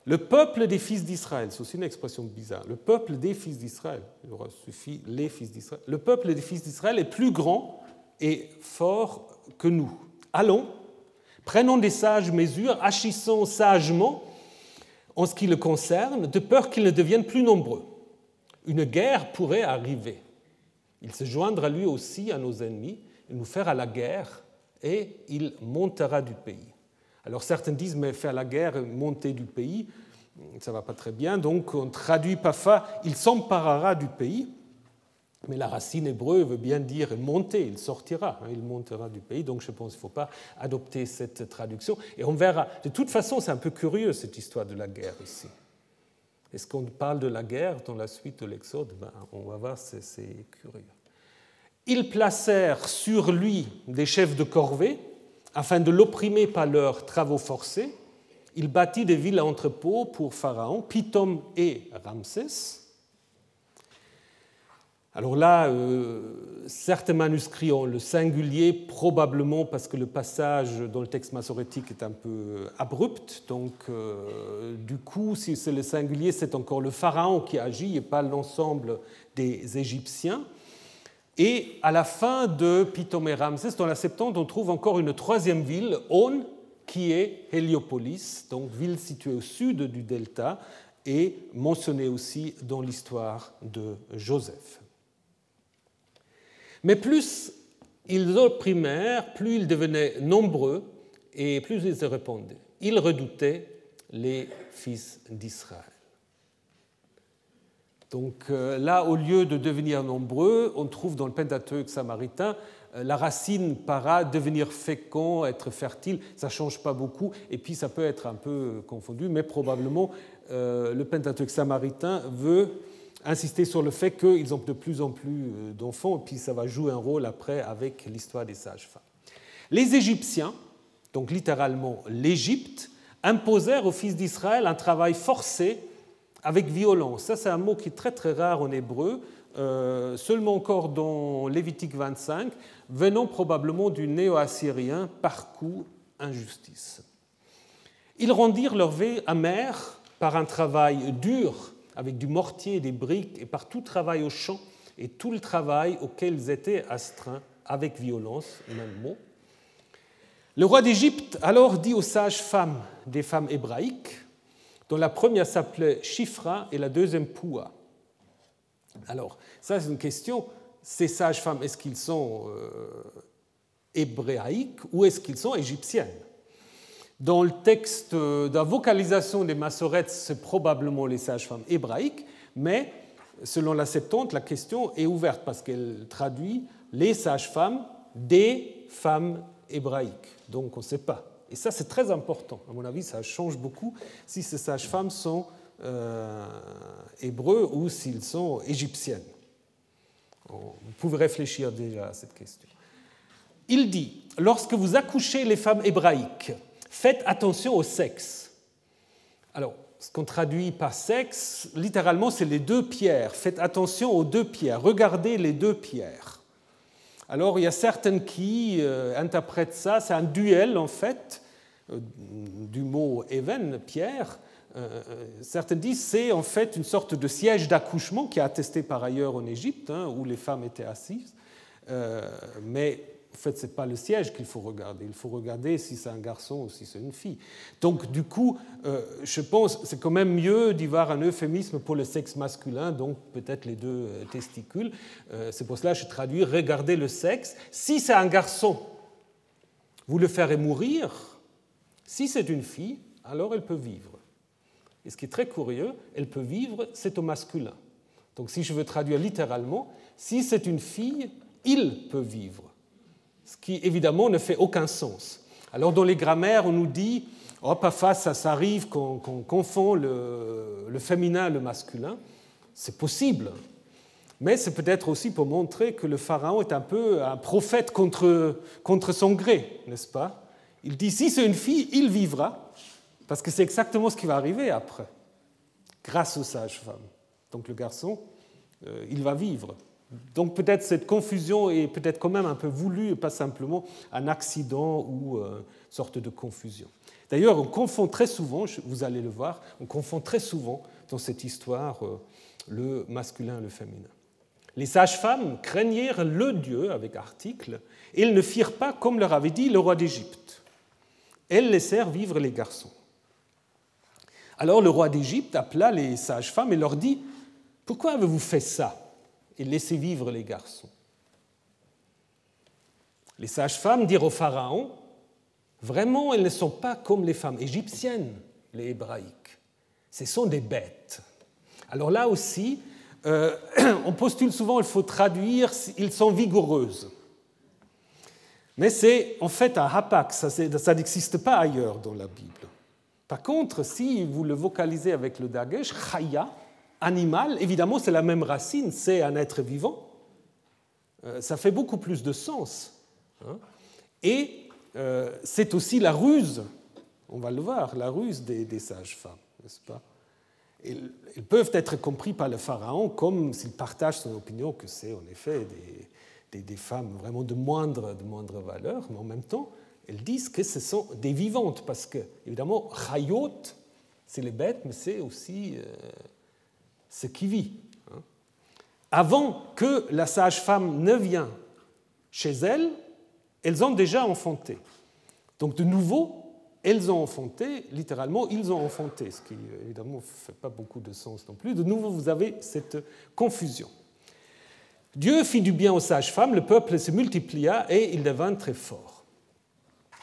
le peuple des fils d'Israël, c'est aussi une expression bizarre, le peuple des fils d'Israël, il aura suffi les fils d'Israël, le peuple des fils d'Israël est plus grand et fort que nous. Allons, prenons des sages mesures, agissons sagement en ce qui le concerne, de peur qu'ils ne deviennent plus nombreux. Une guerre pourrait arriver. Il se joindra lui aussi à nos ennemis, nous fera la guerre et il montera du pays. Alors certains disent, mais faire la guerre, monter du pays, ça va pas très bien, donc on traduit parfois, il s'emparera du pays, mais la racine hébreu veut bien dire monter, il sortira, hein, il montera du pays, donc je pense qu'il ne faut pas adopter cette traduction. Et on verra, de toute façon, c'est un peu curieux cette histoire de la guerre ici. Est-ce qu'on parle de la guerre dans la suite de l'Exode? Ben, On va voir, c'est curieux. Ils placèrent sur lui des chefs de corvée, afin de l'opprimer par leurs travaux forcés, il bâtit des villes à entrepôts pour Pharaon, Pithom et Ramsès. Alors là, euh, certains manuscrits ont le singulier, probablement parce que le passage dans le texte massorétique est un peu abrupt. Donc, euh, du coup, si c'est le singulier, c'est encore le pharaon qui agit et pas l'ensemble des Égyptiens. Et à la fin de Pithom et Ramsès, dans la Septante, on trouve encore une troisième ville, On, qui est Héliopolis, donc ville située au sud du delta et mentionnée aussi dans l'histoire de Joseph. Mais plus ils opprimèrent, plus ils devenaient nombreux et plus ils se répandaient. Ils redoutaient les fils d'Israël. Donc euh, là, au lieu de devenir nombreux, on trouve dans le Pentateuque samaritain euh, la racine para devenir fécond, être fertile, ça ne change pas beaucoup, et puis ça peut être un peu confondu, mais probablement euh, le Pentateuque samaritain veut insister sur le fait qu'ils ont de plus en plus d'enfants, et puis ça va jouer un rôle après avec l'histoire des sages-femmes. Les Égyptiens, donc littéralement l'Égypte, imposèrent aux fils d'Israël un travail forcé avec violence. Ça, c'est un mot qui est très très rare en hébreu, euh, seulement encore dans Lévitique 25, venant probablement du néo-assyrien par coup injustice. Ils rendirent leur vie amère par un travail dur, avec du mortier, des briques, et par tout travail au champ, et tout le travail auquel ils étaient astreints, avec violence, même mot. Le roi d'Égypte alors dit aux sages femmes des femmes hébraïques, dont la première s'appelait Chifra et la deuxième Poua. Alors, ça c'est une question. Ces sages-femmes, est-ce qu'ils sont euh, hébraïques ou est-ce qu'ils sont égyptiennes? Dans le texte de la vocalisation des massorettes, c'est probablement les sages-femmes hébraïques, mais selon la Septante, la question est ouverte parce qu'elle traduit les sages-femmes des femmes hébraïques. Donc on ne sait pas. Et ça, c'est très important. À mon avis, ça change beaucoup si ces sages-femmes sont euh, hébreux ou s'ils sont égyptiennes. Vous pouvez réfléchir déjà à cette question. Il dit, lorsque vous accouchez les femmes hébraïques, faites attention au sexe. Alors, ce qu'on traduit par sexe, littéralement, c'est les deux pierres. Faites attention aux deux pierres. Regardez les deux pierres. Alors il y a certaines qui euh, interprètent ça, c'est un duel en fait, euh, du mot even, pierre. Euh, certains disent c'est en fait une sorte de siège d'accouchement qui est attesté par ailleurs en Égypte, hein, où les femmes étaient assises. mais fait, ce n'est pas le siège qu'il faut regarder. Il faut regarder si c'est un garçon ou si c'est une fille. Donc, du coup, euh, je pense c'est quand même mieux d'y voir un euphémisme pour le sexe masculin, donc peut-être les deux euh, testicules. Euh, c'est pour cela que je traduis regardez le sexe. Si c'est un garçon, vous le ferez mourir. Si c'est une fille, alors elle peut vivre. Et ce qui est très curieux, elle peut vivre, c'est au masculin. Donc, si je veux traduire littéralement, si c'est une fille, il peut vivre ce qui évidemment ne fait aucun sens. Alors dans les grammaires, on nous dit, oh, parfois ça, ça arrive qu'on confond le, le, féminin et le masculin. C'est possible, mais c'est peut-être aussi pour montrer que le pharaon est un peu un prophète contre, contre son gré, n'est-ce pas? Il dit, si c'est une fille, il vivra, parce que c'est exactement ce qui va arriver après, grâce aux sages-femmes. Donc le garçon, euh, il va vivre. Donc peut-être cette confusion est peut-être quand même un peu voulue et pas simplement un accident ou une euh, sorte de confusion. D'ailleurs, on confond très souvent, vous allez le voir, on confond très souvent dans cette histoire euh, le masculin et le féminin. Les sages-femmes craignirent le Dieu, avec article, et elles ne firent pas comme leur avait dit le roi d'Égypte. Elles laissèrent vivre les garçons. Alors le roi d'Égypte appela les sages-femmes et leur dit Pourquoi avez-vous fait ça? Et laissé vivre les garçons Les sages-femmes dirent au Pharaon Vraiment, elles ne sont pas comme les femmes égyptiennes, les hébraïques. Ce sont des bêtes. Alors là aussi, euh, on postule souvent, il faut traduire, ils sont vigoureuses. Mais c'est en fait un hapak, ça, ça n'existe pas ailleurs dans la Bible. Par contre, si vous le vocalisez avec le dagesh, chaya, animal, évidemment c'est la même racine, c'est un être vivant, euh, ça fait beaucoup plus de sens. Hein. Et euh, c'est aussi la ruse, on va le voir, la ruse des, sages-femmes, n'est-ce pas? Ils, peuvent être compris par le pharaon comme s'il partage son opinion que c'est en effet des, femmes vraiment de moindre, de moindre valeur, mais en même temps, elles disent que ce sont des vivantes, parce que, évidemment, Chayot, c'est les bêtes, mais c'est aussi euh, ce qui vit. Avant que la sage-femme ne vienne chez elle, elles ont déjà enfanté. Donc, de nouveau, elles ont enfanté, littéralement, ils ont enfanté, ce qui, évidemment, ne fait pas beaucoup de sens non plus. De nouveau, vous avez cette confusion. Dieu fit du bien aux sages-femmes, le peuple se multiplia et il devint très fort.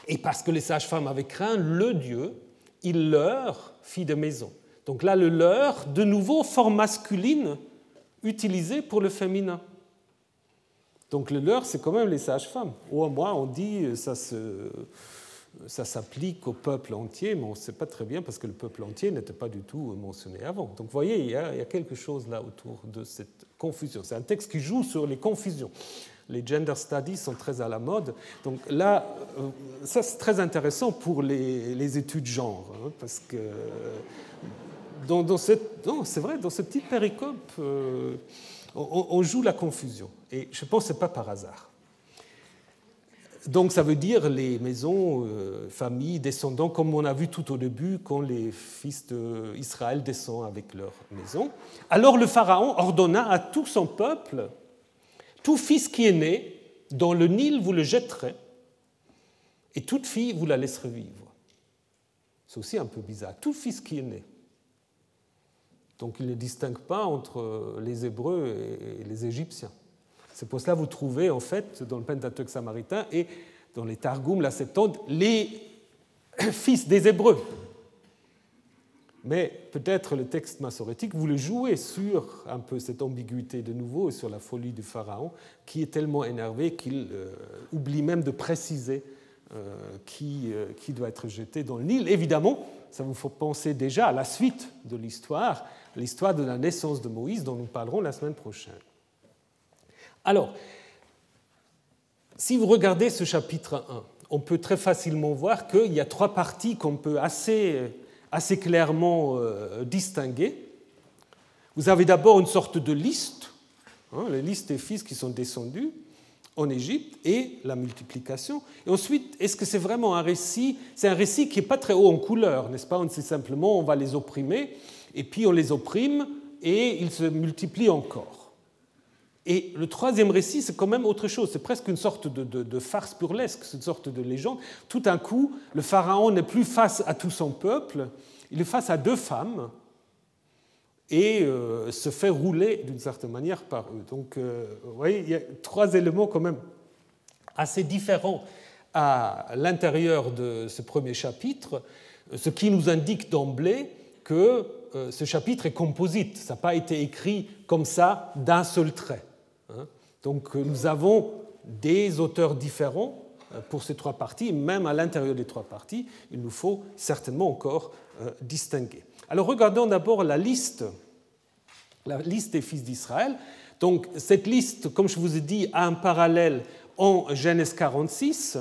Et parce que les sages-femmes avaient craint le Dieu, il leur fit de maison. Donc là, le leur, de nouveau, forme masculine utilisée pour le féminin. Donc le leur, c'est quand même les sages-femmes. Ou au moins, on dit ça ça s'applique au peuple entier, mais on ne sait pas très bien parce que le peuple entier n'était pas du tout mentionné avant. Donc vous voyez, il y, a, il y a quelque chose là autour de cette confusion. C'est un texte qui joue sur les confusions les gender studies sont très à la mode. Donc là, euh, ça c'est très intéressant pour les, études genre, hein, parce que dans, cette, c'est vrai, dans ce petit péricope, euh, on, joue la confusion. Et je pense que ce n'est pas par hasard. Donc ça veut dire les maisons, euh, familles, descendants, comme on a vu tout au début quand les fils d'Israël descendent avec leur maison. Alors le Pharaon ordonna à tout son peuple tout fils qui est né, dans le Nil, vous le jetterez, et toute fille, vous la laisserez vivre. C'est aussi un peu bizarre. Tout fils qui est né. Donc il ne distingue pas entre les Hébreux et les Égyptiens. C'est pour cela que vous trouvez, en fait, dans le Pentateuque samaritain et dans les Targums, la Septante, les fils des Hébreux. Mais peut-être le texte massorétique voulait jouer sur un peu cette ambiguïté de nouveau et sur la folie du pharaon, qui est tellement énervé qu'il euh, oublie même de préciser euh, qui, euh, qui, doit être jeté dans le Nil. Évidemment, ça vous faut penser déjà à la suite de l'histoire, l'histoire de la naissance de Moïse, dont nous parlerons la semaine prochaine. Alors, si vous regardez ce chapitre 1, on peut très facilement voir qu'il y a trois parties qu'on peut assez assez clairement euh, distinguées. Vous avez d'abord une sorte de liste, hein, la liste des fils qui sont descendus en Égypte et la multiplication. Et ensuite, est-ce que c'est vraiment un récit? C'est un récit qui n'est pas très haut en couleur, n'est-ce pas? C'est simplement on va les opprimer et puis on les opprime et ils se multiplient encore. Et le troisième récit, c'est quand même autre chose. C'est presque une sorte de, farce burlesque, une sorte de légende. Tout d'un coup, le pharaon n'est plus face à tout son peuple, il est face à deux femmes et euh, se fait rouler d'une certaine manière par eux. Donc, euh, vous voyez, il y a trois éléments quand même assez différents à l'intérieur de ce premier chapitre, ce qui nous indique d'emblée que euh, ce chapitre est composite. Ça n'a pas été écrit comme ça d'un seul trait. Hein. Donc nous avons des auteurs différents euh, pour ces trois parties, même à l'intérieur des trois parties, il nous faut certainement encore euh, distinguer. Alors regardons d'abord la liste, la liste des fils d'Israël. Donc cette liste, comme je vous ai dit, a un parallèle en Genèse 46,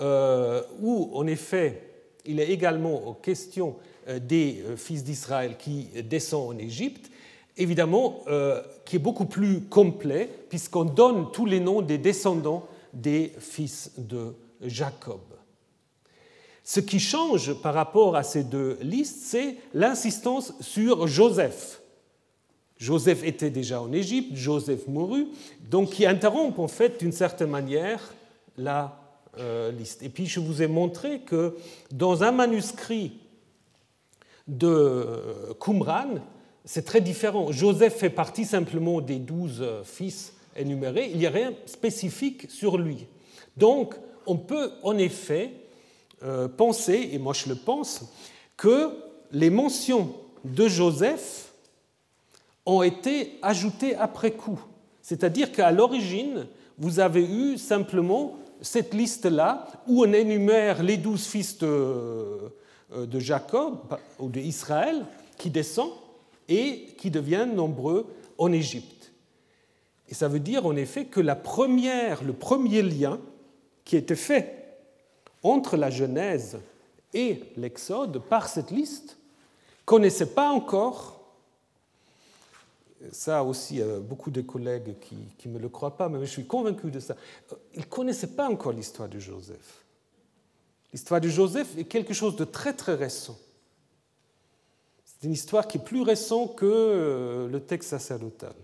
euh, où en effet il est également question des fils d'Israël qui descendent en Égypte évidemment, euh, qui est beaucoup plus complet, puisqu'on donne tous les noms des descendants des fils de Jacob. Ce qui change par rapport à ces deux listes, c'est l'insistance sur Joseph. Joseph était déjà en Égypte, Joseph mourut, donc qui interrompt en fait d'une certaine manière la euh, liste. Et puis je vous ai montré que dans un manuscrit de Qumran, c'est très différent. Joseph fait partie simplement des douze fils énumérés, il n'y a rien spécifique sur lui. Donc on peut en effet euh, penser, et moi je le pense, que les mentions de Joseph ont été ajoutées après coup. C'est-à-dire qu'à l'origine, vous avez eu simplement cette liste-là où on énumère les douze fils de, euh, de Jacob ou d'Israël qui descendent et qui deviennent nombreux en Égypte. Et ça veut dire en effet que la première, le premier lien qui était fait entre la Genèse et l'Exode par cette liste connaissait pas encore, ça aussi, euh, beaucoup de collègues qui ne me le croient pas, mais je suis convaincu de ça, euh, ils ne connaissaient pas encore l'histoire de Joseph. L'histoire de Joseph est quelque chose de très très récent. C'est une histoire qui est plus récente que euh, le texte sacerdotal.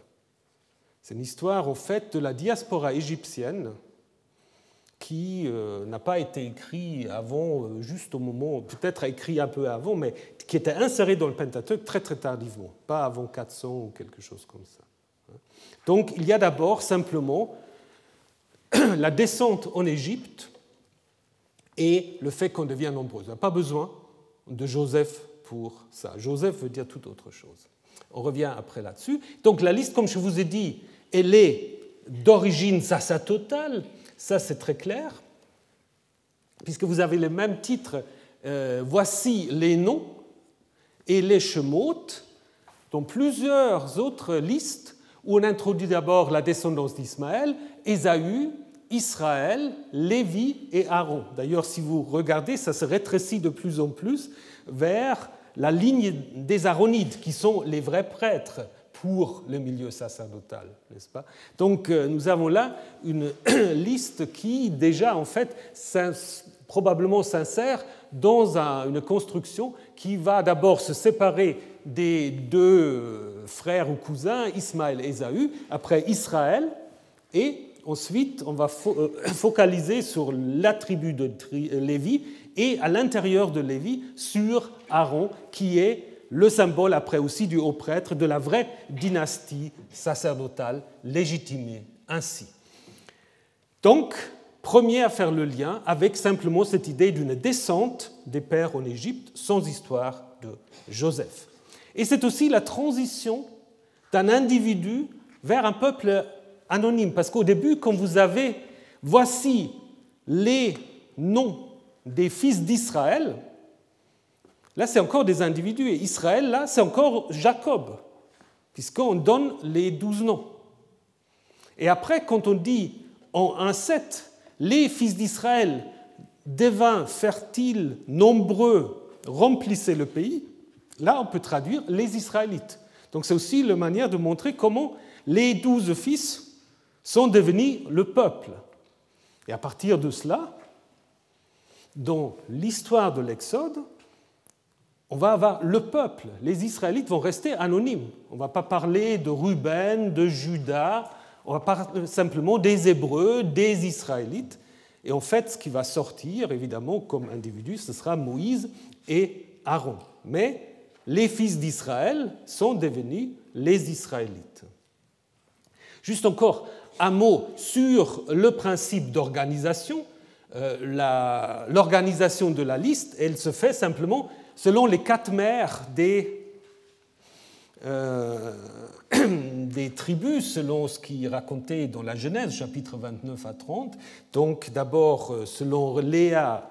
C'est une histoire en fait de la diaspora égyptienne qui euh, n'a pas été écrit avant, euh, juste au moment, peut-être écrit un peu avant, mais qui était inséré dans le Pentateuque très très tardivement, pas avant 400 ou quelque chose comme ça. Donc il y a d'abord simplement la descente en Égypte et le fait qu'on devient nombreux. On n'a pas besoin de Joseph pour ça. Joseph veut dire tout autre chose. On revient après là-dessus. Donc la liste, comme je vous ai dit, elle est d'origine sacerdotale, ça, c'est très clair, puisque vous avez le même titre euh, Voici les noms et les chemotes, dans plusieurs autres listes où on introduit d'abord la descendance d'Ismaël, Ésaü, Israël, Lévi et Aaron. D'ailleurs, si vous regardez, ça se rétrécit de plus en plus vers la ligne des Aaronides, qui sont les vrais prêtres pour le milieu sacerdotal, n'est-ce pas? Donc euh, nous avons là une liste qui déjà en fait probablement s'insère dans une construction qui va d'abord se séparer des deux frères ou cousins, Ismaël et Ésaü, après Israël, et ensuite on va euh, focaliser sur l'attribut de Lévi et à l'intérieur de Lévi sur Aaron, qui est le symbole après aussi du haut prêtre de la vraie dynastie sacerdotale légitimée ainsi. Donc, premier à faire le lien avec simplement cette idée d'une descente des pères en Égypte sans histoire de Joseph. Et c'est aussi la transition d'un individu vers un peuple anonyme, parce qu'au début, quand vous avez voici les noms des fils d'Israël, Là, c'est encore des individus. Et Israël, là, c'est encore Jacob, puisqu'on donne les douze noms. Et après, quand on dit en 1.7, les fils d'Israël devinrent fertiles, nombreux, remplissaient le pays, là, on peut traduire les Israélites. Donc c'est aussi la manière de montrer comment les douze fils sont devenus le peuple. Et à partir de cela, dans l'histoire de l'Exode, on va avoir le peuple. Les Israélites vont rester anonymes. On ne va pas parler de Ruben, de Judas, on va parler simplement des Hébreux, des Israélites. Et en fait, ce qui va sortir, évidemment, comme individu, ce sera Moïse et Aaron. Mais les fils d'Israël sont devenus les Israélites. Juste encore un mot sur le principe d'organisation. Euh, l'organisation de la liste, elle se fait simplement selon les quatre mères des, euh, tribus, selon ce qui est raconté dans la Genèse, chapitre 29 à 30. Donc d'abord, euh, selon Léa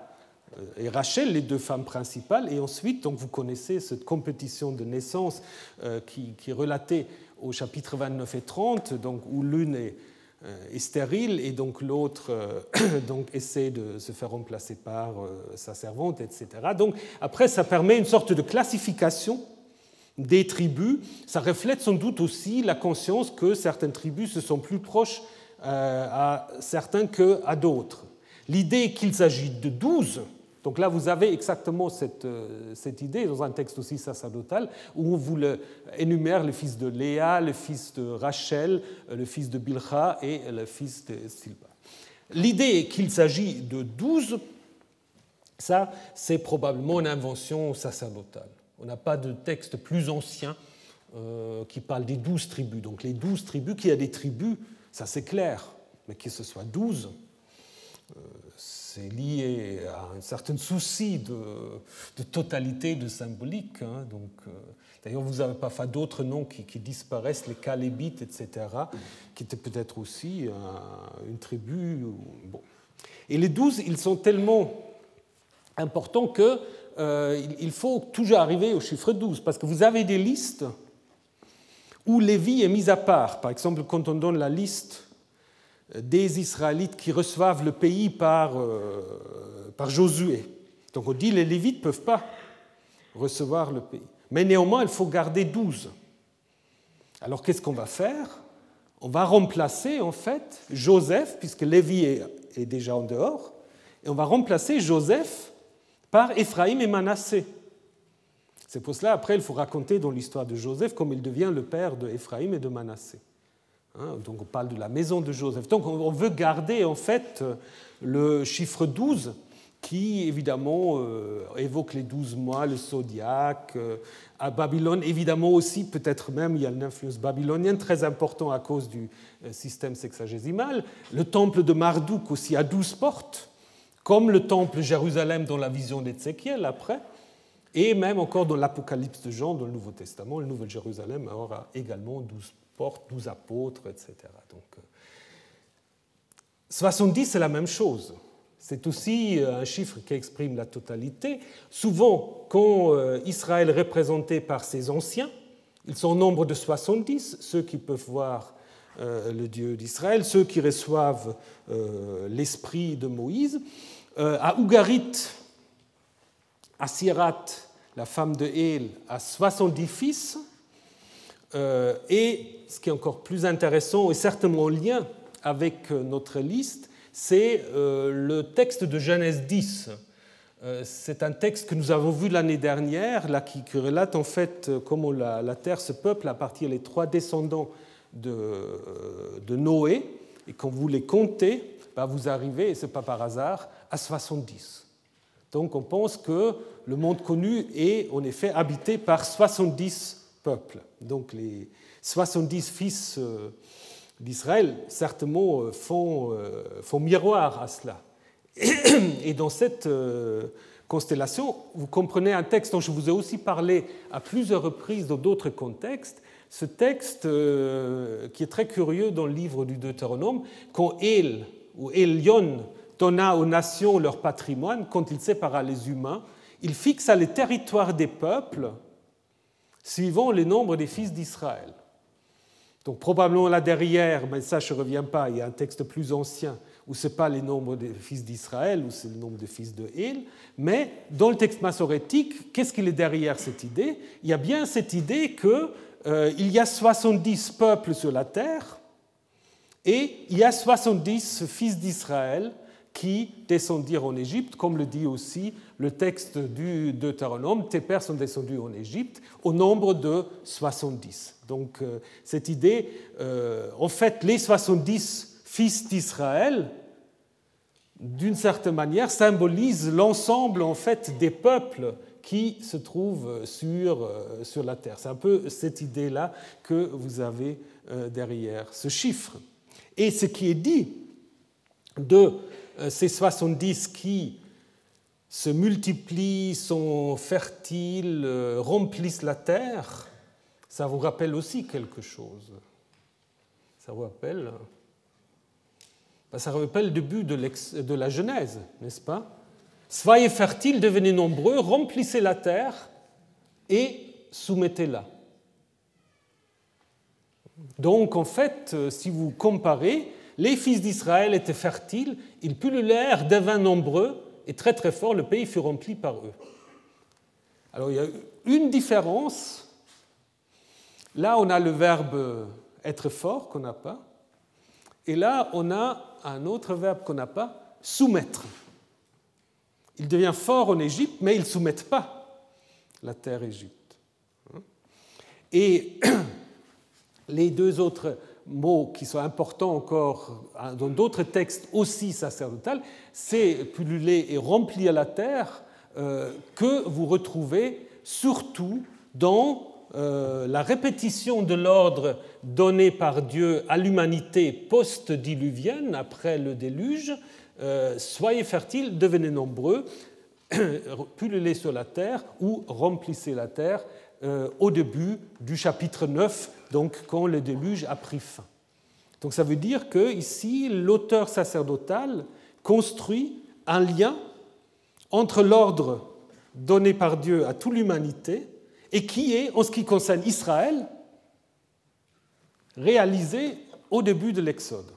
et Rachel, les deux femmes principales, et ensuite, donc, vous connaissez cette compétition de naissance qui, qui, est relatée au chapitre 29 et 30, donc, où l'une est est stérile et donc l'autre euh, donc essaie de se faire remplacer par euh, sa servante, etc. Donc après, ça permet une sorte de classification des tribus. Ça reflète sans doute aussi la conscience que certaines tribus se sont plus proches à certains qu'à d'autres. L'idée qu'il s'agit de douze Donc là, vous avez exactement cette, euh, cette, idée dans un texte aussi sacerdotal où on vous énumère le fils de Léa, le fils de Rachel, euh, le fils de Bilha et le fils de Silba. L'idée qu'il s'agit de douze, ça, c'est probablement une invention sacerdotale. On n'a pas de texte plus ancien euh, qui parle des douze tribus. Donc les douze tribus, qu'il y a des tribus, ça c'est clair, mais que ce soit douze, c'est lié à un certain souci de, totalité, de symbolique. Hein. donc, euh, d'ailleurs, vous n'avez pas fait d'autres noms qui, disparaissent, les Calébites, etc., qui étaient peut-être aussi une tribu. Bon. Et les douze, ils sont tellement importants que euh, il faut toujours arriver au chiffre 12, parce que vous avez des listes où Lévi est mis à part. Par exemple, quand on donne la liste des Israélites qui reçoivent le pays par, euh, par Josué. Donc on dit les Lévites ne peuvent pas recevoir le pays. Mais néanmoins, il faut garder 12. Alors qu'est-ce qu'on va faire? On va remplacer en fait Joseph, puisque Lévi est, déjà en dehors, et on va remplacer Joseph par Éphraïm et Manassé. C'est pour cela, après, il faut raconter dans l'histoire de Joseph comme il devient le père de Éphraïm et de Manassé. Hein, donc on parle de la maison de Joseph. Donc on veut garder en fait le chiffre 12 qui évidemment euh, évoque les 12 mois, le zodiaque. Euh, à Babylone, évidemment aussi, peut-être même, il y a une influence babylonienne très importante à cause du euh, système sexagésimal. Le temple de Marduk aussi a 12 portes, comme le temple Jérusalem dans la vision d'Ézéchiel après, et même encore dans l'Apocalypse de Jean dans le Nouveau Testament, le Nouvel Jérusalem aura également 12 portes porte, 12 apôtres, etc. Donc, 70, euh, c'est la même chose. C'est aussi euh, un chiffre qui exprime la totalité. Souvent, quand euh, Israël est représenté par ses anciens, ils sont au nombre de 70, ceux qui peuvent voir le Dieu d'Israël, ceux qui reçoivent l'esprit de Moïse. À Ougarit, à Sirat, la femme de Hél, a 70 fils, et ce qui est encore plus intéressant et certainement en lien avec euh, notre liste, c'est euh, le texte de Genèse 10. C'est un texte que nous avons vu l'année dernière, là, qui, relate en fait comment la, terre se peuple à partir des trois descendants de, de Noé. Et quand vous les comptez, bah, vous arrivez, et ce n'est pas par hasard, à 70. Donc on pense que le monde connu est en effet habité par 70 Donc les 70 fils euh, d'Israël, certainement, euh, font, euh, font, miroir à cela. Et dans cette constellation, vous comprenez un texte dont je vous ai aussi parlé à plusieurs reprises dans d'autres contextes, ce texte qui est très curieux dans le livre du Deutéronome, quand El ou Elion donna aux nations leur patrimoine, quand il sépara les humains, il fixa les territoires des peuples suivant le nombre des fils d'Israël. Donc probablement là derrière, mais ça je ne reviens pas, il y a un texte plus ancien où ce n'est pas le nombre des fils d'Israël, ou c'est le nombre des fils de Hél, mais dans le texte massorétique, qu'est-ce qu'il est derrière cette idée? Il y a bien cette idée qu'il euh, y a 70 peuples sur la terre, et il y a 70 fils d'Israël qui descendirent en Égypte, comme le dit aussi le texte du Deutéronome, tes pères sont descendus en Égypte, au nombre de 70. Donc euh, cette idée, euh, en fait, les 70 fils d'Israël, d'une certaine manière, symbolisent l'ensemble en fait des peuples qui se trouvent sur, euh, sur la terre. C'est un peu cette idée-là que vous avez derrière ce chiffre. Et ce qui est dit de ces 70 qui se multiplient, sont fertiles, euh, remplissent la terre, ça vous rappelle aussi quelque chose. Ça vous rappelle ben, Ça rappelle le début de, la Genèse, n'est-ce pas? Soyez fertiles, devenez nombreux, remplissez la terre et soumettez-la. Donc en fait, euh, si vous comparez, les fils d'Israël étaient fertiles, ils pullulèrent, devinrent nombreux, et très très fort, le pays fut rempli par eux. Alors il y a une différence. Là, on a le verbe être fort qu'on n'a pas. Et là, on a un autre verbe qu'on n'a pas, soumettre. il devient fort en Égypte, mais ils ne soumettent pas la terre Égypte. Et les deux autres mots qui sont importants encore dans d'autres textes aussi sacerdotales, c'est pulluler et remplir la terre euh, que vous retrouvez surtout dans euh, la répétition de l'ordre donné par Dieu à l'humanité post-diluvienne, après le déluge, euh, soyez fertiles, devenez nombreux, pullulez sur la terre ou remplissez la terre au début du chapitre 9, donc quand le déluge a pris fin. Donc ça veut dire que ici l'auteur sacerdotal construit un lien entre l'ordre donné par Dieu à toute l'humanité et qui est, en ce qui concerne Israël, réalisé au début de l'Exode.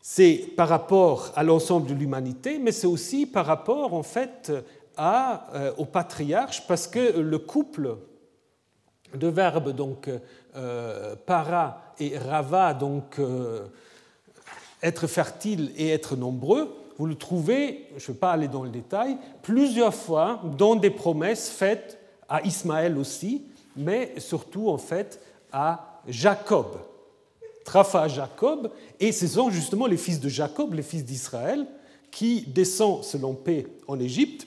C'est par rapport à l'ensemble de l'humanité, mais c'est aussi par rapport en fait à, euh, au patriarche, parce que le couple de verbes donc euh, para et rava, donc euh, être fertile et être nombreux, vous le trouvez, je ne vais pas aller dans le détail, plusieurs fois dans des promesses faites à Ismaël aussi, mais surtout en fait à Jacob. Trafa Jacob, et ce sont justement les fils de Jacob, les fils d'Israël, qui descendent selon paix en Égypte.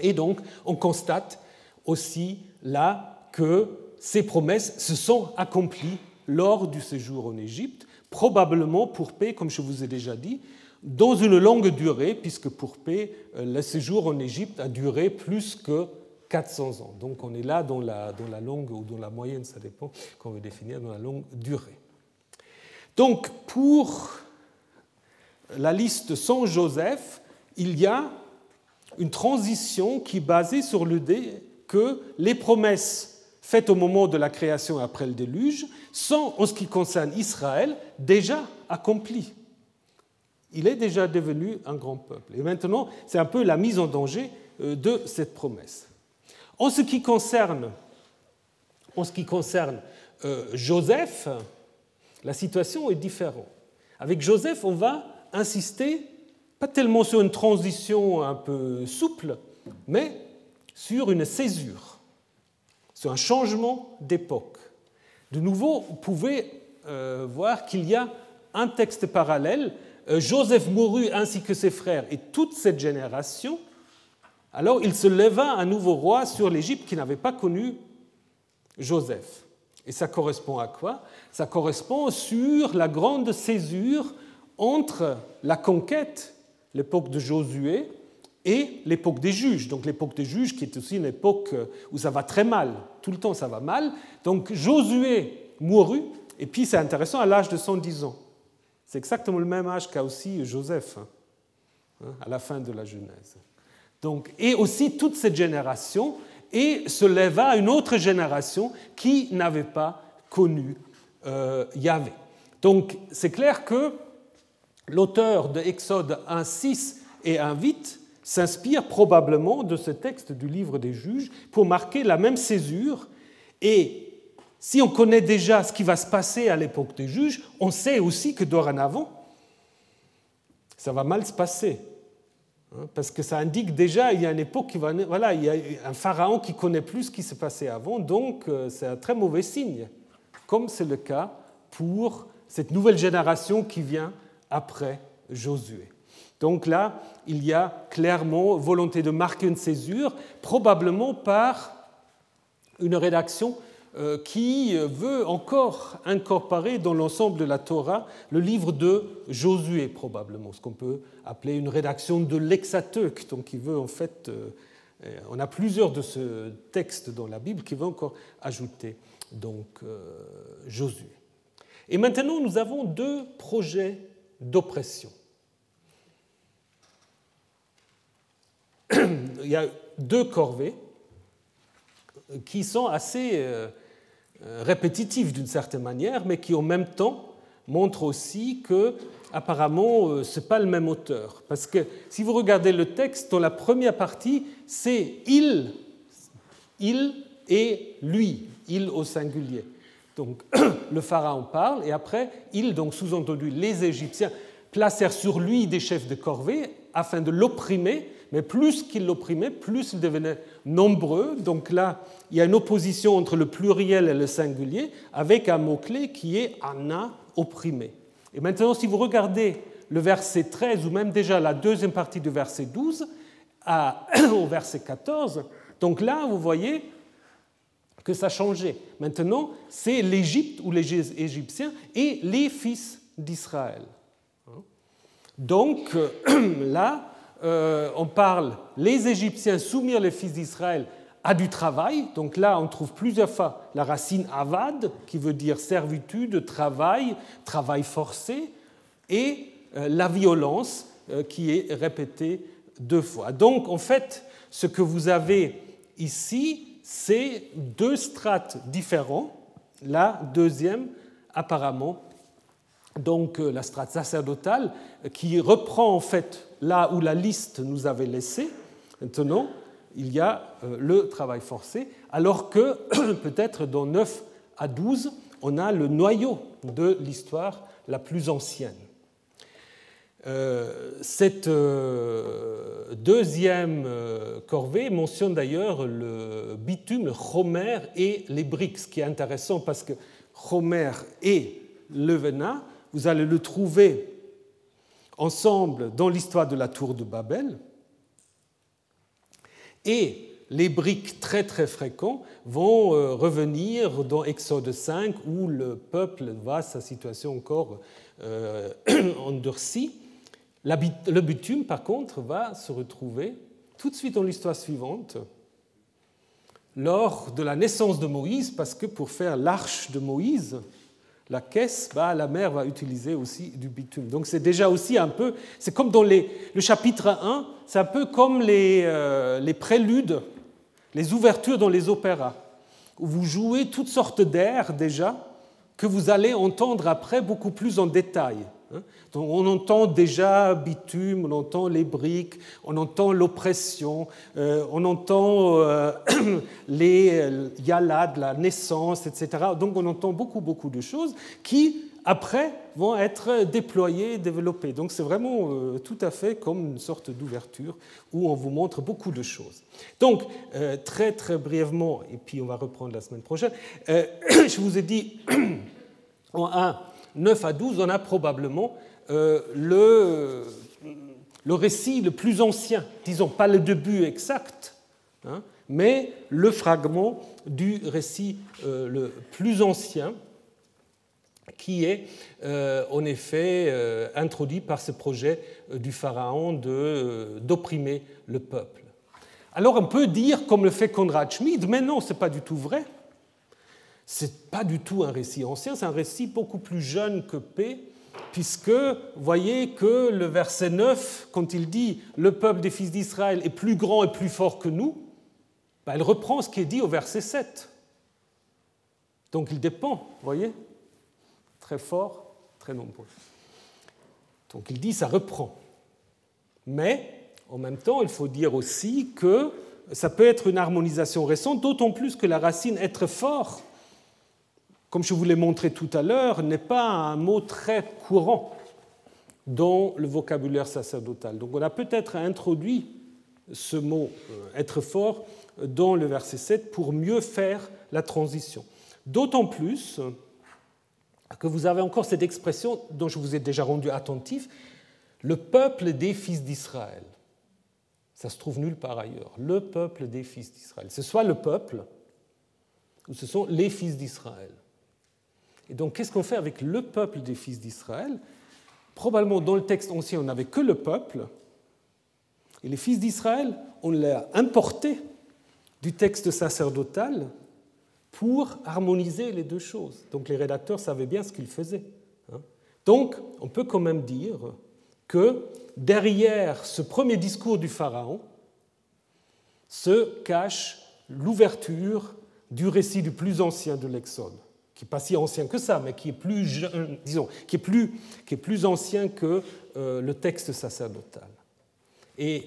Et donc, on constate aussi là que ces promesses se sont accomplies lors du séjour en Égypte, probablement pour paix, comme je vous ai déjà dit, dans une longue durée, puisque pour paix, euh, le séjour en Égypte a duré plus que 400 ans. Donc on est là dans la, dans la longue ou dans la moyenne, ça dépend qu'on veut définir, dans la longue durée. Donc pour la liste sans Joseph, il y a une transition qui est basée sur l'idée que les promesses faites au moment de la création après le déluge sont, en ce qui concerne Israël, déjà accomplies il est déjà devenu un grand peuple. Et maintenant, c'est un peu la mise en danger euh, de cette promesse. En ce qui concerne, en ce qui concerne euh, Joseph, la situation est différente. Avec Joseph, on va insister pas tellement sur une transition un peu souple, mais sur une césure, sur un changement d'époque. De nouveau, vous pouvez euh, voir qu'il y a un texte parallèle euh, Joseph mourut ainsi que ses frères et toute cette génération, alors il se leva un nouveau roi sur l'Égypte qui n'avait pas connu Joseph. Et ça correspond à quoi? Ça correspond sur la grande césure entre la conquête, l'époque de Josué, et l'époque des juges. Donc l'époque des juges qui est aussi une époque où ça va très mal, tout le temps ça va mal. Donc Josué mourut, et puis c'est intéressant, à l'âge de 110 ans. C'est exactement le même âge qu'a aussi Joseph, hein, hein, à la fin de la Genèse. Donc, et aussi toute cette génération, et se leva une autre génération qui n'avait pas connu euh, Yahvé. Donc c'est clair que l'auteur de Exode 1.6 et 1.8 s'inspire probablement de ce texte du livre des juges pour marquer la même césure et si on connaît déjà ce qui va se passer à l'époque des juges, on sait aussi que dorénavant, ça va mal se passer. Hein, parce que ça indique déjà il y a une époque. Voilà, il y a un pharaon qui connaît plus ce qui s'est passé avant, donc euh, c'est un très mauvais signe, comme c'est le cas pour cette nouvelle génération qui vient après Josué. Donc là, il y a clairement volonté de marquer une césure, probablement par une rédaction euh, qui veut encore incorporer dans l'ensemble de la Torah le livre de Josué, probablement, ce qu'on peut appeler une rédaction de l'Exateuch, donc veut en fait. Euh, euh, on a plusieurs de ce texte dans la Bible qui veut encore ajouter donc Josué. Et maintenant, nous avons deux projets d'oppression. Il y a deux corvées qui sont assez euh, répétitif d'une certaine manière, mais qui en même temps montre aussi que apparemment euh, ce n'est pas le même auteur. Parce que si vous regardez le texte, dans la première partie, c'est il, il et lui, il au singulier. Donc le pharaon parle et après, il, donc sous-entendu les Égyptiens, placèrent sur lui des chefs de corvée afin de l'opprimer, mais plus qu'il l'opprimait, plus il devenait nombreux. Donc là, il y a une opposition entre le pluriel et le singulier, avec un mot-clé qui est ana, opprimé. Et maintenant, si vous regardez le verset 13, ou même déjà la deuxième partie du verset 12, à, au verset 14, donc là, vous voyez que ça changé. Maintenant, c'est l'Égypte ou les Égyptiens et les fils d'Israël. Donc là, euh, on parle les Égyptiens soumirent les fils d'Israël à du travail. Donc là, on trouve plusieurs fois la racine avad, qui veut dire servitude, travail, travail forcé, et euh, la violence, euh, qui est répétée deux fois. Donc, en fait, ce que vous avez ici, c'est deux strates différents. La deuxième, apparemment, donc la strate sacerdotale, qui reprend en fait là où la liste nous avait laissé. Maintenant, il y a euh, le travail forcé, alors que peut-être dans 9 à 12, on a le noyau de l'histoire la plus ancienne. Euh, cette euh, deuxième corvée mentionne d'ailleurs le bitume, le chomer et les briques, ce qui est intéressant parce que chomer et le venin, vous allez le trouver ensemble dans l'histoire de la tour de Babel. Et les briques très très fréquents vont euh, revenir dans Exode 5 où le peuple voit sa situation encore euh, endurcie. Le bitume, par contre, va se retrouver tout de suite dans l'histoire suivante, lors de la naissance de Moïse, parce que pour faire l'arche de Moïse, la caisse, bah, la mère va utiliser aussi du bitume. Donc c'est déjà aussi un peu, c'est comme dans le chapitre 1, c'est un peu comme les, euh, les préludes, les ouvertures dans les opéras, où vous jouez toutes sortes d'airs déjà, que vous allez entendre après beaucoup plus en détail. Hein. on entend déjà bitume, on entend les briques, on entend l'oppression, euh, on entend euh, les euh, yalades, la naissance, etc. Donc on entend beaucoup, beaucoup de choses qui, après, vont être déployées, développées. Donc c'est vraiment tout à fait comme une sorte d'ouverture où on vous montre beaucoup de choses. Donc, très, très brièvement, et puis on va reprendre la semaine prochaine, je vous ai dit en 1 9 à 12, on a probablement euh, le, récit le plus ancien, disons pas le début exact, hein, mais le fragment du récit euh, le plus ancien qui est euh, en effet introduit par ce projet du Pharaon d'opprimer le peuple. Alors on peut dire, comme le fait Konrad Schmid, mais non, ce n'est pas du tout vrai. Ce n'est pas du tout un récit ancien, c'est un récit beaucoup plus jeune que P, puisque voyez que le verset 9, quand il dit le peuple des fils d'Israël est plus grand et plus fort que nous, ben, il reprend ce qui est dit au verset 7. Donc il dépend, voyez Très fort, très nombreux. Donc il dit ça reprend. Mais en même temps, il faut dire aussi que ça peut être une harmonisation récente, d'autant plus que la racine être fort comme je vous l'ai montré tout à l'heure, n'est pas un mot très courant dans le vocabulaire sacerdotal. Donc on a peut-être introduit ce mot euh, être fort dans le verset 7 pour mieux faire la transition. D'autant plus que vous avez encore cette expression dont je vous ai déjà rendu attentif, le peuple des fils d'Israël. Ça se trouve nulle part ailleurs. Le peuple des fils d'Israël. Ce soit le peuple ou ce sont les fils d'Israël. Et donc, qu'est-ce qu'on fait avec le peuple des fils d'Israël? Probablement, dans le texte ancien, on n'avait que le peuple. Et les fils d'Israël, on l'a importé du texte sacerdotal pour harmoniser les deux choses. Donc, les rédacteurs savaient bien ce qu'ils faisaient. Hein. Donc, on peut quand même dire que derrière ce premier discours du Pharaon se cache l'ouverture du récit du plus ancien de l'Exode qui n'est pas si ancien que ça, mais qui est plus, disons, qui est plus, qui est plus ancien que euh, le texte sacerdotal. Et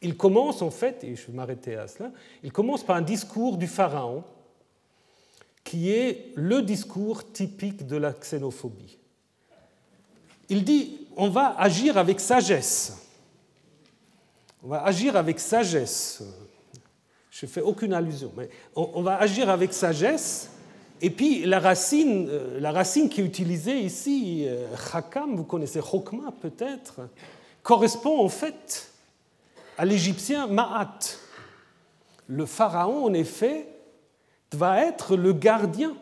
il commence en fait, et je vais m'arrêter à cela, il commence par un discours du Pharaon qui est le discours typique de la xénophobie. Il dit on va agir avec sagesse. On va agir avec sagesse. Je ne fais aucune allusion, mais on, va agir avec sagesse. Et puis la racine, euh, la racine qui est utilisée ici, chakam, vous connaissez chokma peut-être, correspond en fait à l'égyptien ma'at. Le pharaon, en effet, doit être le gardien,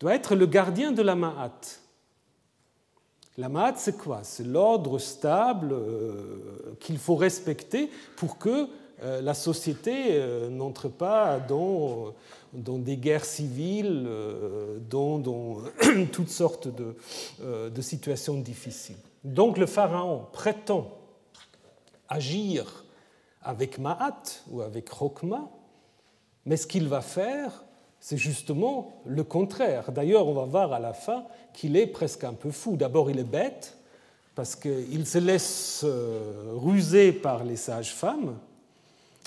doit être le gardien de la ma'at. La ma'at, c'est quoi? C'est l'ordre stable euh, qu'il faut respecter pour que euh, la société euh, n'entre pas dans, dans, des guerres civiles, dans, dans toutes sortes de, de situations difficiles. Donc le pharaon prétend agir avec Ma'at ou avec Rokma, mais ce qu'il va faire, c'est justement le contraire. D'ailleurs, on va voir à la fin qu'il est presque un peu fou. D'abord, il est bête, parce qu'il se laisse euh, ruser par les sages-femmes,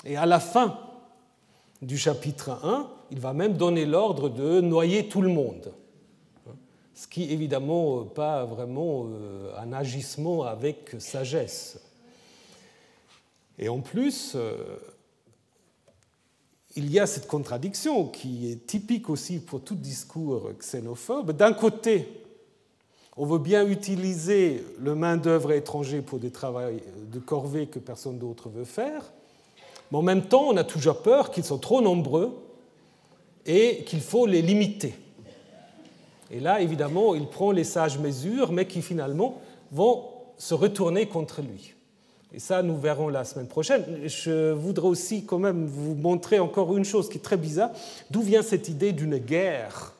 et à la fin du chapitre 1, il va même donner l'ordre de noyer tout le monde ce qui évidemment pas vraiment euh, un agissement avec sagesse. Et en plus, euh, il y a cette contradiction qui est typique aussi pour tout discours xénophobe. D'un côté, on veut bien utiliser le main-d'œuvre étranger pour des travaux de corvée que personne d'autre veut faire, mais en même temps, on a toujours peur qu'ils sont trop nombreux et qu'il faut les limiter. Et là, évidemment, il prend les sages mesures, mais qui finalement vont se retourner contre lui. Et ça, nous verrons la semaine prochaine. Je voudrais aussi quand même vous montrer encore une chose qui est très bizarre. D'où vient cette idée d'une guerre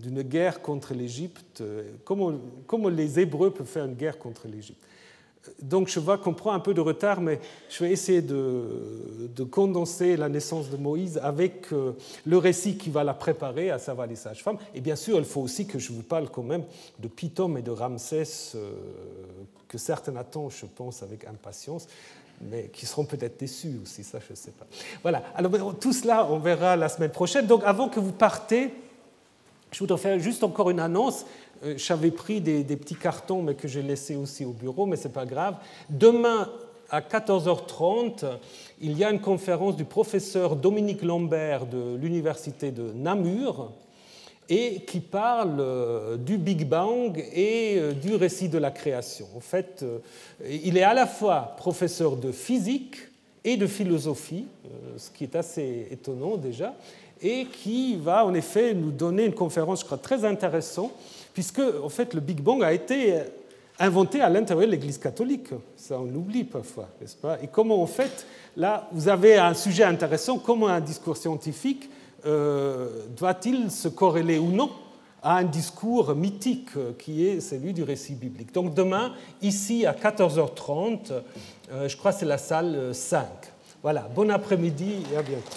d'une guerre contre l'Égypte? Comment, comment les Hébreux peuvent faire une guerre contre l'Égypte? Donc je vois qu'on prend un peu de retard, mais je vais essayer de, condenser la naissance de Moïse avec euh, le récit qui va la préparer, à savoir les sages-femmes. Et bien sûr, il faut aussi que je vous parle quand même de Pitom et de Ramsès, euh, que certains attendent, je pense, avec impatience, mais qui seront peut-être déçus aussi, ça je ne sais pas. Voilà, alors tout cela, on verra la semaine prochaine. Donc avant que vous partez, je voudrais faire juste encore une annonce. Euh, j'avais pris des, petits cartons, mais que j'ai laissés aussi au bureau, mais ce n'est pas grave. Demain, à 14h30, il y a une conférence du professeur Dominique Lambert de l'Université de Namur, et qui parle euh, du Big Bang et euh, du récit de la création. En fait, il est à la fois professeur de physique et de philosophie, ce qui est assez étonnant déjà, et qui va en effet nous donner une conférence, je crois, très intéressante puisque en fait, le Big Bang a été inventé à l'intérieur de l'Église catholique. Ça, on l'oublie parfois, n'est-ce pas? Et comment, en fait, là, vous avez un sujet intéressant, comment un discours scientifique euh, doit-il se corréler ou non à un discours mythique qui est celui du récit biblique? Donc demain, ici à 14h30, euh, je crois que c'est la salle 5. Voilà, bon après-midi et à bientôt.